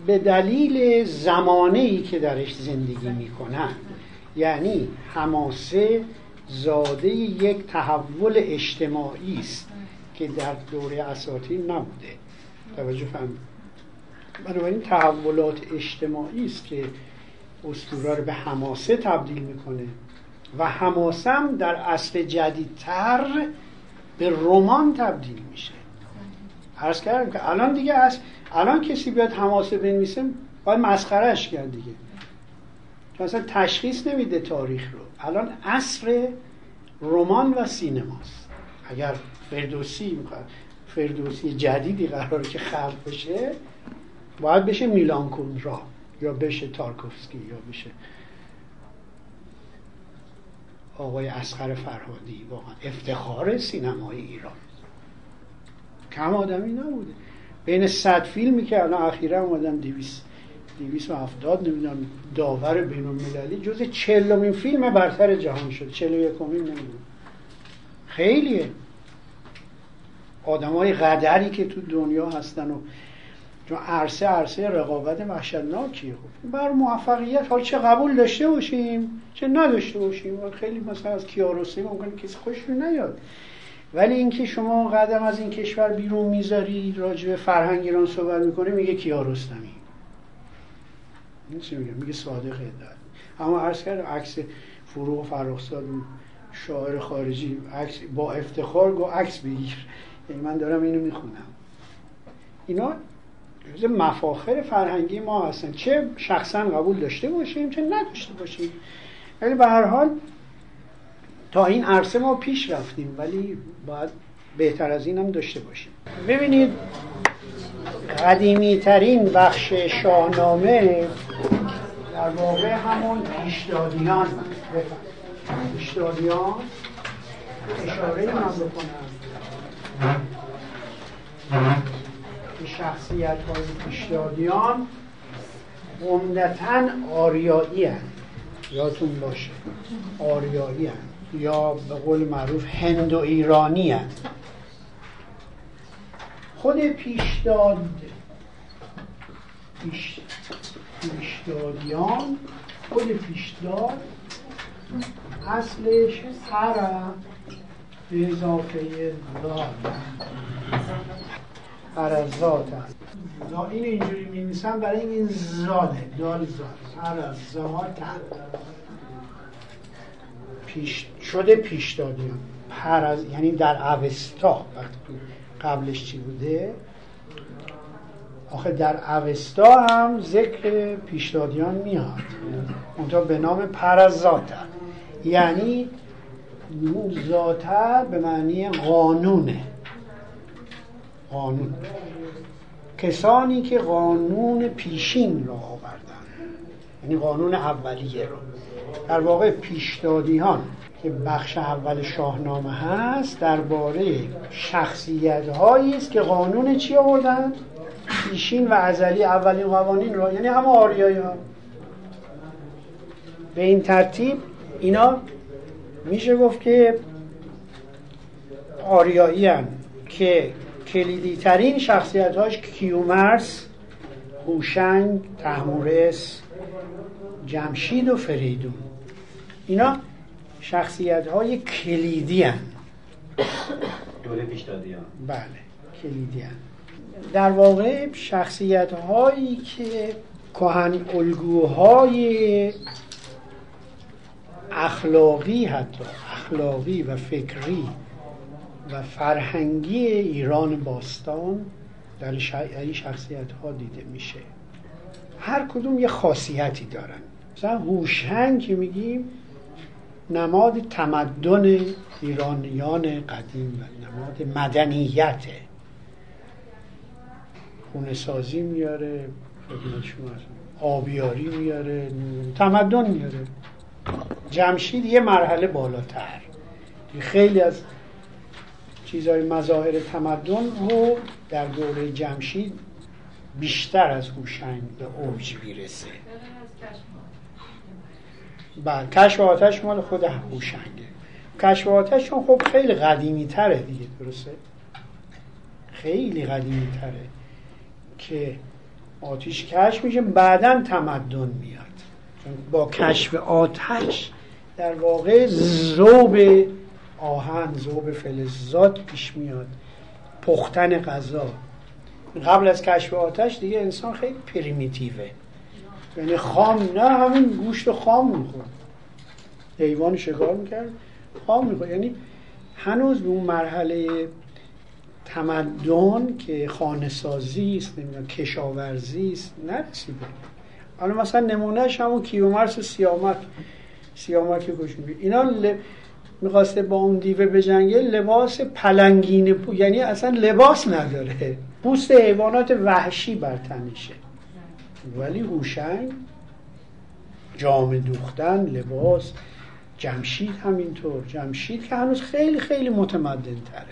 به دلیل زمانه ای که درش زندگی می‌کنن یعنی حماسه زاده یک تحول اجتماعی است که در دوره اساطیر نبوده. توجه فهم بنابراین تحولات اجتماعی است که اسطوره رو به حماسه تبدیل می‌کنه و حماسم در اصل جدیدتر به رمان تبدیل میشه. عرض کردم که الان دیگه از الان کسی بیاد حماسه بنویسه باید مسخرش کرد دیگه. چون اصلا تشخیص نمیده تاریخ رو. الان عصر رمان و سینماست. اگر فردوسی می‌خواد فردوسی جدیدی قراره که خلق بشه باید بشه میلان کندرا یا بشه تارکوفسکی یا بشه آقای اسقر فرهادی. واقعا افتخار سینمای ایران. کم آدمی نبوده. بین صد فیلمی که الان اخیرا اومدن دیویس دیویس و هفتاد نمی‌دونم داور بین المللی جز چلمین فیلم برتر جهان شد. چلو یکمین نمی‌دونم. خیلیه. آدمای قدری که تو دنیا هستن و چون عرصه عرصه رقابت وحشتناکیه خب بر موفقیت حال چه قبول داشته باشیم چه نداشته باشیم خیلی مثلا از کیاروسی ممکنه کسی خوش نیاد. ولی اینکه شما قدم از این کشور بیرون می‌ذاری راجع به فرهنگ ایران صحبت می‌کنه میگه کیارستمی این میگه؟ میگه صادق اما عرض کرد عکس فروغ فرخزاد شاعر خارجی عکس با افتخار گو عکس بگیر. یعنی من دارم اینو می‌خونم. اینا جز مفاخر فرهنگی ما هستن. چه شخصا قبول داشته باشیم چه نداشته باشیم. ولی به هر حال تا این عرصه ما پیش رفتیم. ولی باید بهتر از این هم داشته باشیم ببینید قدیمی ترین بخش شاهنامه در واقع همون پیشدادیان پیشدادیان اشاره من بکنم که شخصیت های پیشدادیان عمدتا آریایی هن. یادتون باشه آریایی هن. یا به قول معروف هند و ایرانی هن. خود پیشداد پیش... پیشدادیان خود پیشداد اصلش هر به اضافه ذات عرضات این اینجوری می برای این زاده. دال زاد. عرضات پیش شده پیش دادیم پر یعنی در اوستا. وقتی قبلش چی بوده؟ آخه در اوستا هم ذکر پیشدادیان میاد. اونجا به نام پرزاته یعنی ذاته به معنی قانونه. قانون. کسانی که قانون پیشین را آوردن. یعنی قانون اولیه رو. در واقع پیشدادیان. که بخش اول شاهنامه هست درباره شخصیت هایی است که قانون چی آوردن؟ پیشین و ازلی اولین قوانین را یعنی همه آریایی ها. به این ترتیب اینا میشه گفت که آریایی هن که کلیدی ترین شخصیت هاش کیومرس هوشنگ تحمورس جمشید و فریدون. اینا شخصیت های کلیدی هن. دوره پیشدادی بله کلیدی هن. در واقع شخصیت هایی که کهن الگوهای اخلاقی حتی اخلاقی و فکری و فرهنگی ایران باستان در این شخصیت ها دیده میشه. هر کدوم یه خاصیتی دارن. مثلا هوشنگ که میگیم نماد تمدن ایرانیان قدیم و نماد مدنیته خونه سازی میاره آبیاری میاره تمدن میاره. جمشید یه مرحله بالاتر. خیلی از چیزهای مظاهر تمدن رو در دوره جمشید بیشتر از هوشنگ به اوج می‌رسه. بله کشف آتش مال خود هوشنگه کشف آتش چون خب خیلی قدیمی تره دیگه درسته؟ خیلی قدیمی تره که آتیش کشف میشه بعدا تمدن میاد. چون با کشف آتش در واقع زوب آهن زوب فلزات پیش میاد. پختن غذا. قبل از کشف آتش دیگه انسان خیلی پریمیتیوه. یعنی خام نه همین گوشت خام می‌خورد. حیوان شکار می‌کرد. خام می‌خورد. یعنی هنوز به اون مرحله تمدن که خانه سازی است نمی‌دونم کشاورزی است نرسیده. حالا مثلا نمونهش همون کیومرس سیامک سیامک کشون اینا ل... می‌خواسته با اون دیوه بجنگه لباس پلنگین پو... یعنی اصلا لباس نداره. پوست حیوانات وحشی بر تنشه ولی هوشنگ جام دوختن لباس جمشید همینطور. جمشید که هنوز خیلی خیلی متمدن تره.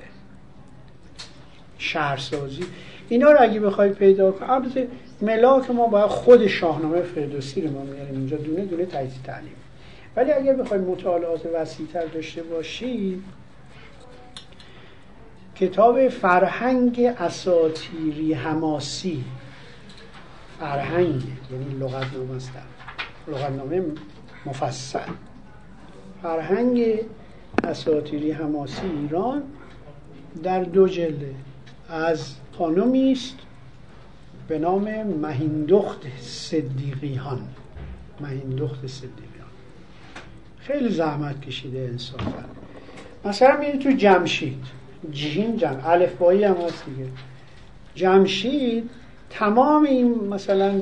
شهرسازی. اینا رو اگه بخوای پیدا کنی البته ملاک ما باید خود شاهنامه فردوسی رو ما میاریم اینجا. دونه دونه تجزیه تعلیم. ولی اگر بخوای مطالعات وسیعتر داشته باشی کتاب فرهنگ اساتیری حماسی. فرهنگ یعنی لغتنامه است. لغتنامه مفصل. فرهنگ اساتیری حماسی ایران در دو جلده. از خانمی است به نام مهیندخت صدیقیان. مهیندخت صدیقیان. خیلی زحمت کشیده انصافا. مثلا میری تو جمشید. جیم جم الف هم هست دیگه. جمشید تمام این مثلا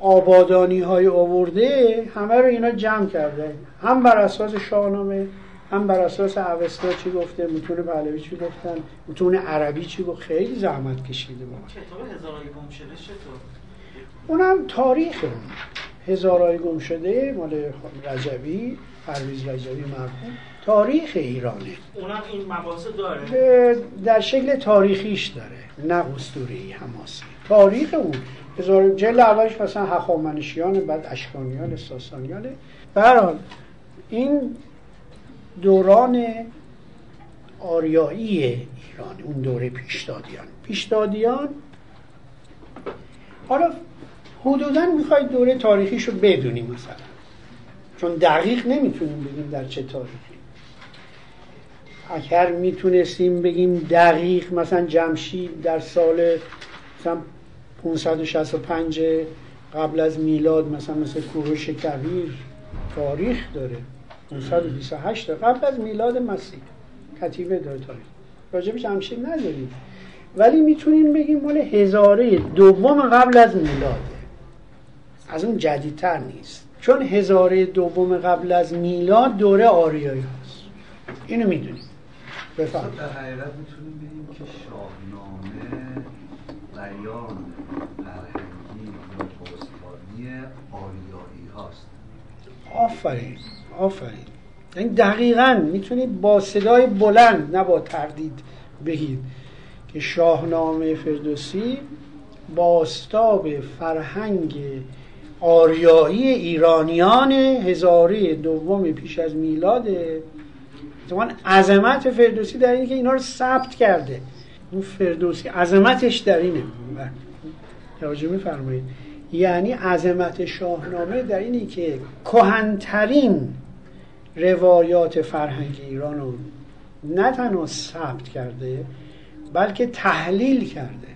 آبادانی های آورده همه رو اینا جمع کرده. هم بر اساس شاهنامه هم بر اساس اوستا چی گفته متون پهلوی چی گفتن متون عربی چی گفت خیلی زحمت کشیده ما کتاب هزارای گم شده چطور؟ اونم تاریخ. هزارای گم شده مال رجبی پرویز رجبی مرحوم. تاریخ ایرانه. اونم این مباحث داره؟ در شکل تاریخیش داره نه اسطوره حماسی تاریخ اون هزار جلد اولش مثلا هخامنشیان بعد اشکانیان ساسانیان. به این دوران آریایی ایران اون دوره پیشدادیان. پیشدادیان حالا حدودا می‌خواید دوره تاریخیش رو بدونیم مثلا. چون دقیق نمی‌تونیم بگیم در چه تاریخی. اگر می‌تونستیم بگیم دقیق مثلا جمشید در سال مثلا 565 قبل از میلاد مثلا مثل کوروش کبیر تاریخ داره. 528 قبل از میلاد مسیح. کتیبه داره تاریخ راجبش جمشید نداریم. ولی می‌تونیم بگیم مال هزاره دوم قبل از میلاد. از اون جدیدتر نیست. چون هزاره دوم قبل از میلاد دوره آریایی هست اینو می‌دونیم. بفهم در حقیقت می‌تونیم بگیم که شاهنامه بیان فرهنگی یا پاسخانی آریایی هاست آفرین آفرین. یعنی دقیقا می‌تونید با صدای بلند نه با تردید بگید که شاهنامه فردوسی باستاب فرهنگ آریایی ایرانیان هزاره دوم پیش از میلاد زمان عظمت فردوسی در اینه که اینا رو ثبت کرده. اون فردوسی عظمتش در اینه. توجه میفرمایید. یعنی عظمت شاهنامه در اینه که کهنترین روایات فرهنگ ایران رو نه تنها ثبت کرده بلکه تحلیل کرده.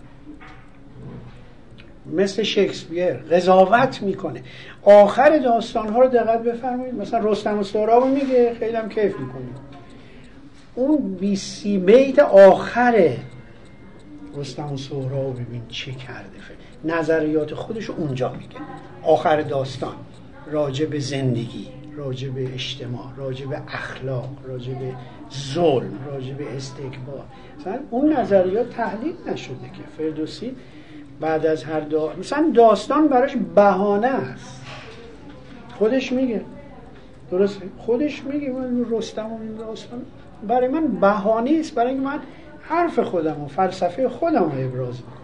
مثل شکسپیر قضاوت می‌کنه. آخر داستان ها رو دقت بفرمایید. مثلا رستم و سهراب میگه خیلی هم کیف می‌کنه. اون بیسی بیت آخر رستم و سهراب ببین چه کرده نظریات خودش اونجا میگه. آخر داستان راجع به زندگی راجع به اجتماع راجع به اخلاق راجع به ظلم راجع به استکبار. مثلا اون نظریات تحلیل نشده که فردوسی بعد از هر دا... مثلا داستان براش بهانه است. خودش میگه. درسته؟ خودش میگه من رستم این داستان. برای من بهانه است. برای من حرف خودم و فلسفه خودم رو ابراز می‌کنم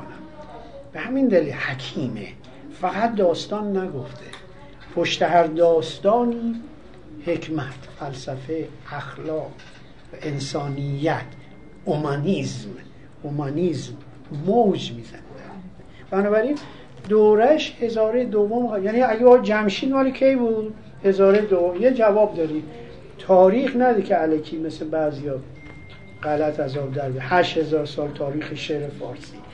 به همین دلیل حکیمه. فقط داستان نگفته. پشت هر داستانی حکمت فلسفه اخلاق انسانیت اومانیزم اومانیزم موج می‌زنه. بنابراین دورش هزاره دوم یعنی اگه جمشید مال کی بود؟ هزاره دوم. یه جواب داری. تاریخ نده که علکی مثل بعضیا غلط از آب در هشت هزار سال تاریخ شعر فارسی.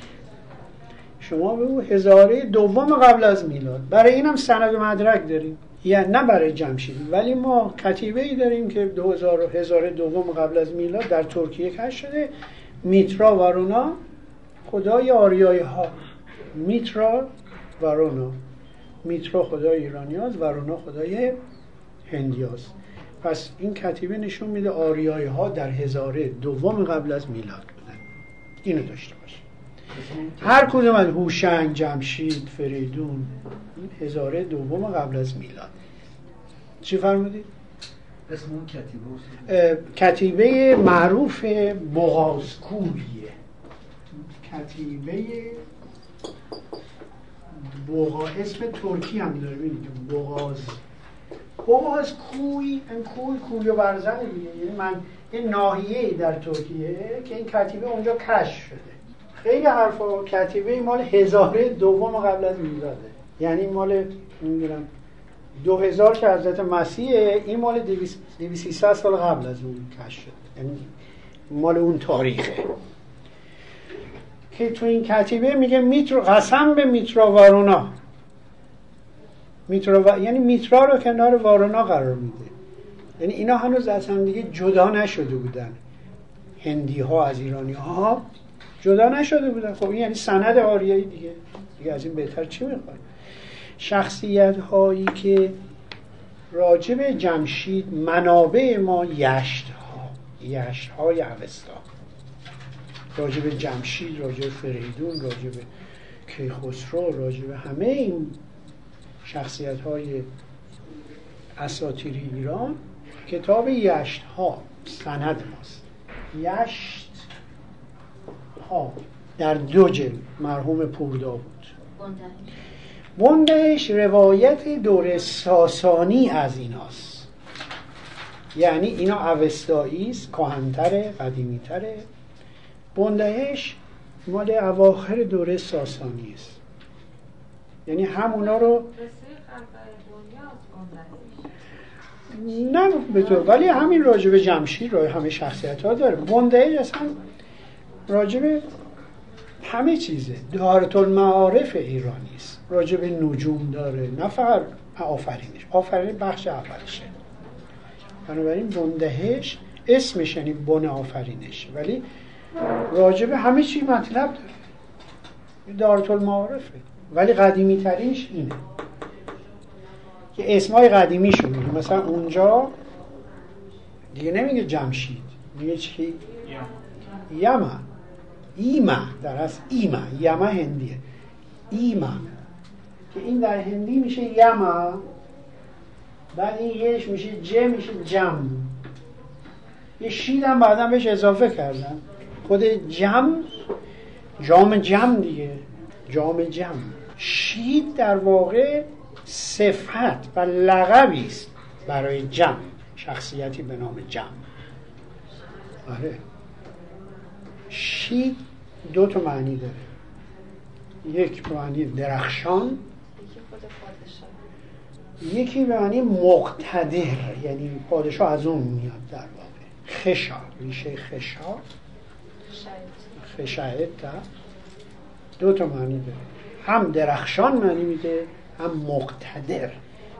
شما به او هزاره دوم قبل از میلاد. برای اینم سند و مدرک داریم. یعنی نه برای جمشید. ولی ما کتیبه ای داریم که 2000 هزار دوم قبل از میلاد در ترکیه کش شده. میترا وارونا. خدای آریایی ها. میترا وارونا. میترا خدای ایرانی هاست وارونا خدای هندی هاست. پس این کتیبه نشون میده آریایی ها در هزاره دوم قبل از میلاد بودن. اینو داشته باشه هر کدوم از هوشنگ جمشید فریدون هزاره دوم قبل از میلاد. چی فرمودید؟ اسم اون کتیبه کتیبه معروف بغازکوریه. کتیبه بغا اسم ترکی هم داره بغاز بغاز کوی این کوی کوی و برزن دیگه. یعنی من یه ناحیه در ترکیه که این کتیبه اونجا کش شده. خیلی حرفا کتیبه مال هزاره دوم قبل از میلاده یعنی مال نمی‌دونم دو هزار که حضرت مسیحه این مال دویسی سال قبل از اون کش شد. یعنی مال اون تاریخه. که تو این کتیبه میگه میترو قسم به میترا وارونا. میترا یعنی میترا رو کنار وارونا قرار میده. یعنی اینا هنوز از هم دیگه جدا نشده بودن. هندی ها از ایرانی ها جدا نشده بودن. خب این یعنی سند آریایی دیگه. دیگه از این بهتر چی می‌خواد شخصیت هایی که راجب جمشید منابع ما یشت ها یشت های اوستا راجب جمشید راجب فریدون راجب کیخسرو راجب همه این شخصیت های اساتیری ایران کتاب یشت ها سند ماست. یشت ها در دو جلد مرحوم پوردا بود. بندهش روایت دور ساسانی از ایناست. یعنی اینا اوستایی است کهنتره قدیمیتره. بندهش مال اواخر دوره ساسانی است. یعنی همونا رو نه به تو ولی همین راجب جمشید رای همه شخصیت ها داره. بندهش اصلا راجب همه چیزه. دارت المعارف ایرانی است. راجب نجوم داره. نه فقط آفرینش. آفرین بخش اولشه بنابراین بندهش اسمش یعنی بن آفرینش. ولی راجب همه چی مطلب داره. دارت المعارفه ولی قدیمی ترینش اینه. که اسمای قدیمی شده مثلا اونجا دیگه نمیگه جمشید. میگه چی؟ یما ایما در اصل ایما یما هندیه. ایما که این در هندی میشه یما بعد این یهش میشه ج میشه جم. یه شید هم بعدا بهش اضافه کردن. خود جم جام جم دیگه. جام جم. شید در واقع صفت و لقبی است برای جم. شخصیتی به نام جم. آره. شید دو تا معنی داره. یک به معنی درخشان یکی به معنی مقتدر یعنی پادشاه از اون میاد در واقع. خشا ریشه خشا. خشایت. دو تا معنی داره. هم درخشان معنی میده هم مقتدر.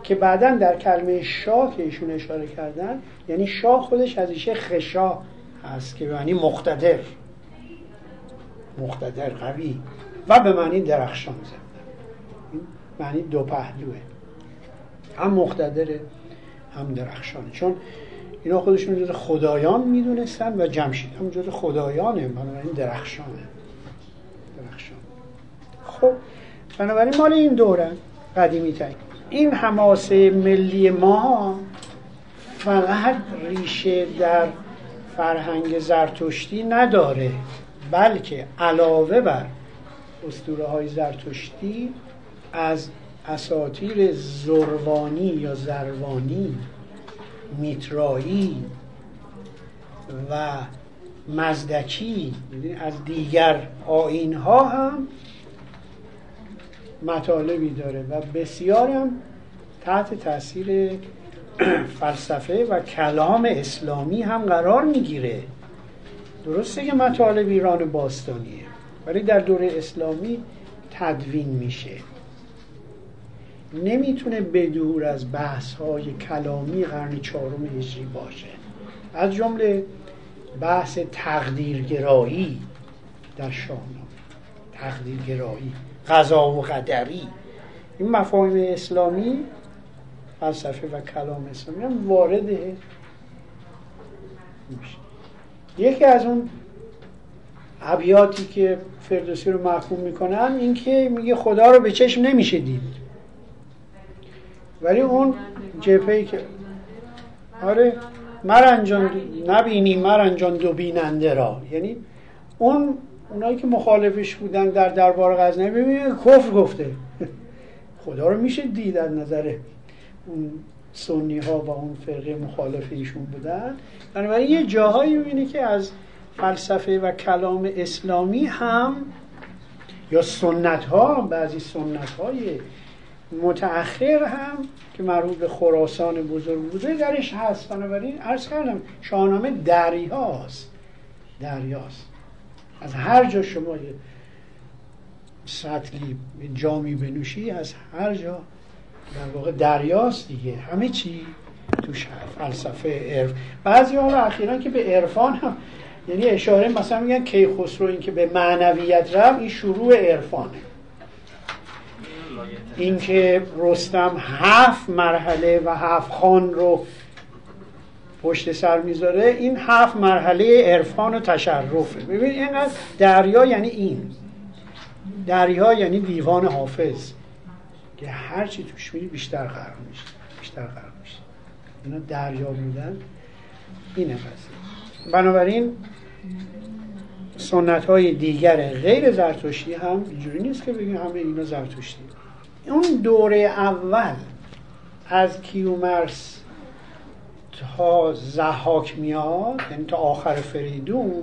که بعدا در کلمه شاه که ایشون اشاره کردن یعنی شاه خودش از ایشه خشا هست که به معنی مقتدر. مقتدر قوی و به معنی درخشان این معنی دو پهلوه. هم مقتدره هم درخشانه چون اینا خودشون جز خدایان می‌دونستن و جمشید. هم جز خدایانه بنابراین درخشانه. درخشان. خب بنابراین مال این دورن قدیمی تایی این حماسه ملی ما فقط ریشه در فرهنگ زرتشتی نداره. بلکه علاوه بر اسطوره های زرتشتی از اساتیر زروانی یا زروانی میترایی و مزدکی یعنی از دیگر آین ها هم مطالبی داره و بسیار هم تحت تاثیر فلسفه و کلام اسلامی هم قرار می‌گیره. درسته که مطالب ایران باستانیه ولی در دوره اسلامی تدوین میشه. نمی‌تونه بدور از بحث های کلامی قرن چهارم هجری باشه. از جمله بحث تقدیرگرایی در شاهنامه تقدیرگرایی قضا و قدری این مفاهیم اسلامی فلسفه و کلام اسلامی هم وارد میشه. یکی از اون ابیاتی که فردوسی رو محکوم می‌کنن این که میگه خدا رو به چشم نمیشه دید. ولی اون جپهی که آره مرنجان نبینی مرنجان دو بیننده را. یعنی اون اونایی که مخالفش بودن در دربار غزنوی ببینید کفر گفته. خدا رو میشه دید از نظر سنی ها و اون فرقه مخالف ایشون بودن. بنابراین یه جاهایی می‌بینی که از فلسفه و کلام اسلامی هم یا سنت ها بعضی سنت های متأخر هم که مربوط به خراسان بزرگ بوده درش هست. بنابراین عرض کردم شاهنامه دریاست. دریاست. از هر جا شما سطلی جامی بنوشی از هر جا در واقع دریاست دیگه. همه چی توش فلسفه عرف. بعضی حالا اخیرا که به عرفان هم یعنی اشاره مثلا میگن کیخسرو این که به معنویت رفت این شروع عرفانه. اینکه رستم هفت مرحله و هفت خان رو پشت سر می‌ذاره این هفت مرحله عرفان و تشرفه. ببین اینقدر دریا یعنی این. دریا یعنی دیوان حافظ. که هر چی توش میری بیشتر غرق میشه بیشتر غرق میشه اینا دریا بودن اینه قضیه بنابراین سنت های دیگر غیر زرتشتی هم اینجوری نیست که بگیم همه اینا زرتشتی. اون دوره اول از کیومرس تا زحاک میاد یعنی تا آخر فریدون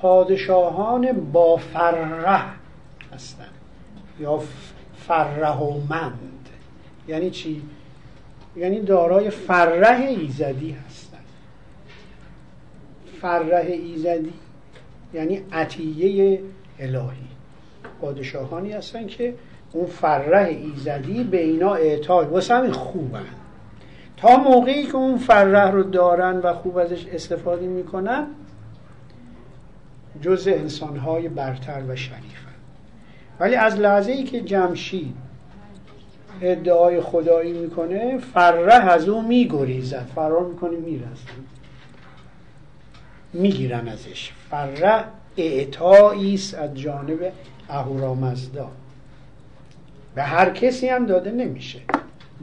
پادشاهان با هستن یا فرهمند یعنی چی؟ یعنی دارای فره ایزدی هستن. فره ایزدی یعنی عطیه الهی. پادشاهانی هستن که اون فره ایزدی به اینا اعطای واسه همین خوبن. تا موقعی که اون فره رو دارن و خوب ازش استفاده می‌کنن جز انسانهای برتر و شریفن ولی از لحظه ای که جمشید ادعای خدایی می‌کنه فره از او میگریزد. فرار می‌کنه میرزد می‌گیرن ازش. فره اعطایی از جانب اهورامزدا. به هر کسی هم داده نمیشه.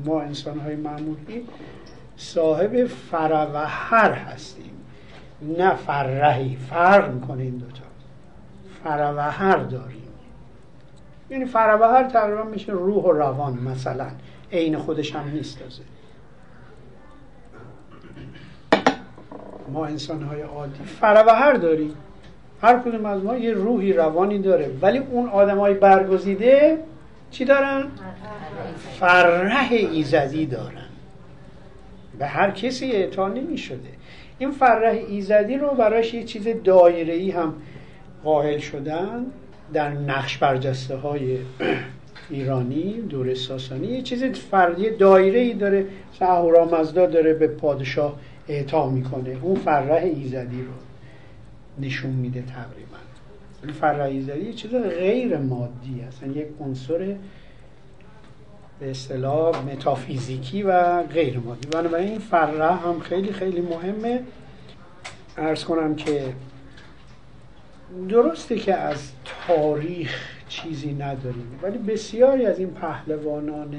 ما انسان های معمولی صاحب فروهر هستیم. نه فرهی فرق می‌کنه این دوتا. فروهر داریم. یعنی فروهر تقریبا میشه روح و روان مثلا. عین خودش هم نیست تازه. ما انسان های عادی فروهر داریم. هر کدوم از ما یه روحی روانی داره. ولی اون آدم های برگزیده چی دارن؟ فره ایزدی دارن. به هر کسی اعطا نمی شده این فره ایزدی رو براش یه چیز دایره ای هم قائل شدن. در نقش برجسته های ایرانی دور ساسانی یه چیز فردی دایره ای داره. مثلا داره به پادشاه اعطا می‌کنه. اون فره ایزدی رو نشون میده تقریبا. این فره ایزدی یه چیز غیر مادی هست یک عنصر به اصطلاح متافیزیکی و غیر مادی. بنابراین این فره هم خیلی خیلی مهمه. ارز کنم که درسته که از تاریخ چیزی نداریم ولی بسیاری از این پهلوانان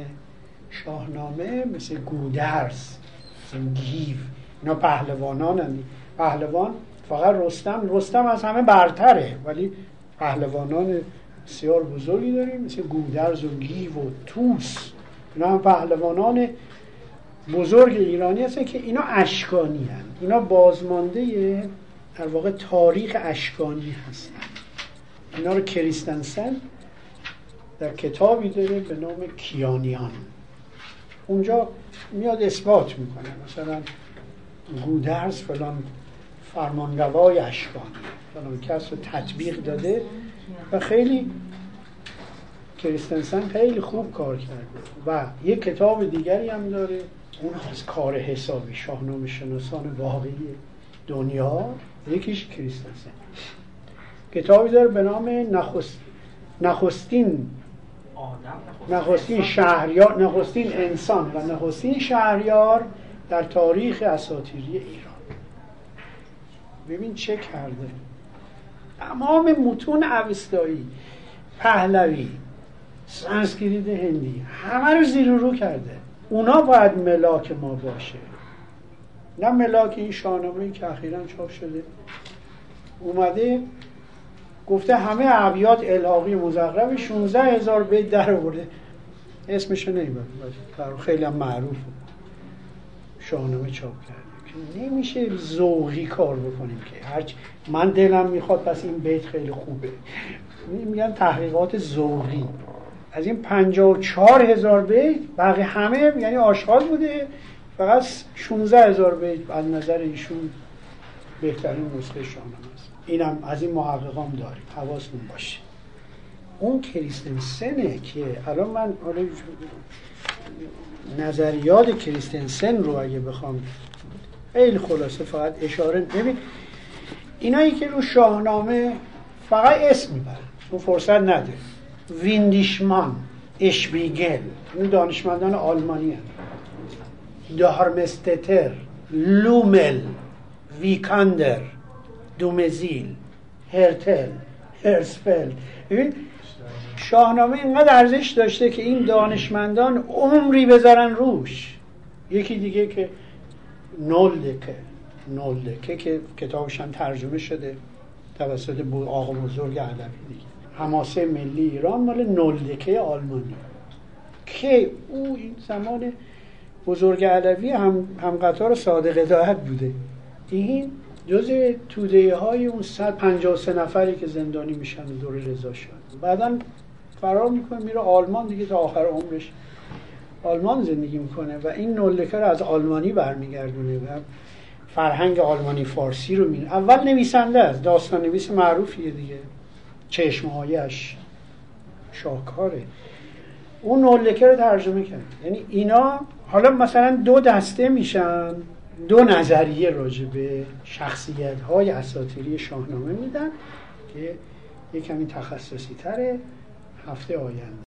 شاهنامه مثل گودرس مثل گیو اینا پهلوانان پهلوان فقط رستم رستم از همه برتره ولی پهلوانان بسیار بزرگی داریم مثل گودرز و گیو و توس اینا هم پهلوانان بزرگ ایرانی هستن که اینا اشکانی هستن اینا بازمانده در واقع تاریخ اشکانی هستن. اینا رو کریستنسن در کتابی داره به نام کیانیان. اونجا میاد اثبات می‌کنه. مثلا گودرز فلان فرمانروای اشکانی فلان کس رو تطبیق داده و خیلی کریستنسن خیلی خوب کار کرده. و یک کتاب دیگری هم داره. اون از کار حسابی شاهنامه شناسان واقعی دنیا. یکیش کریستنسن کتابی داره به نام نخست نخستین نخستین شهریار نخستین انسان و نخستین شهریار در تاریخ اساطیری ایران. ببین چه کرده. تمام متون اوستایی پهلوی سانسکریت هندی همه رو زیر رو کرده. اونا باید ملاک ما باشه. نه ملاک این شاهنامه که اخیرا چاپ شده. اومده گفته همه ابیات الهاقی مزخرف 16 هزار بیت در آورده. اسمش نمی‌برم خیلی هم معروف شاهنامه چاپ کرده. نمیشه ذوقی کار بکنیم که هرچ من دلم می‌خواد پس این بیت خیلی خوبه. میگن تحقیقات ذوقی. از این 54 هزار بیت بقیه همه یعنی آشغال بوده. فقط 16 هزار بیت از نظر ایشون بهترین نسخه شاهنامه است. اینم از این محققان داریم. حواستون باشه. اون کریستنسنه که الان من حالا نظریات کریستنسن رو اگه بخوام خیلی خلاصه فقط اشاره ببین اینایی که رو شاهنامه فقط اسم می‌برن. اون فرصت نده. ویندیشمان اشبیگل. این دانشمندان آلمانی هست دارمستتر لومل ویکاندر دومزیل هرتل هرسفلد. شاهنامه اینقدر ارزش داشته که این دانشمندان عمری بذارن روش. یکی دیگه که نولدکه نولدکه که کتابش هم ترجمه شده توسط آقا بزرگ علوی دیگه. حماسه ملی ایران مال نولدکه آلمانی. که او این زمان بزرگ علوی هم, هم قطار صادق هدایت بوده. این جز توده های اون 153 نفری که زندانی میشن دور رضا شد بعدا فرار می‌کنه میره آلمان دیگه تا آخر عمرش. آلمان زندگی می‌کنه و این نولکه رو از آلمانی برمیگردونه و فرهنگ آلمانی فارسی رو میره اول نویسنده است داستان نویس معروفیه دیگه. چشمهایش شاکاره اون نولکه رو ترجمه کرد. یعنی اینا حالا مثلا دو دسته میشن. دو نظریه راجع به شخصیت های اساطیری شاهنامه میدن که یه کمی تخصصی تره هفته آینده.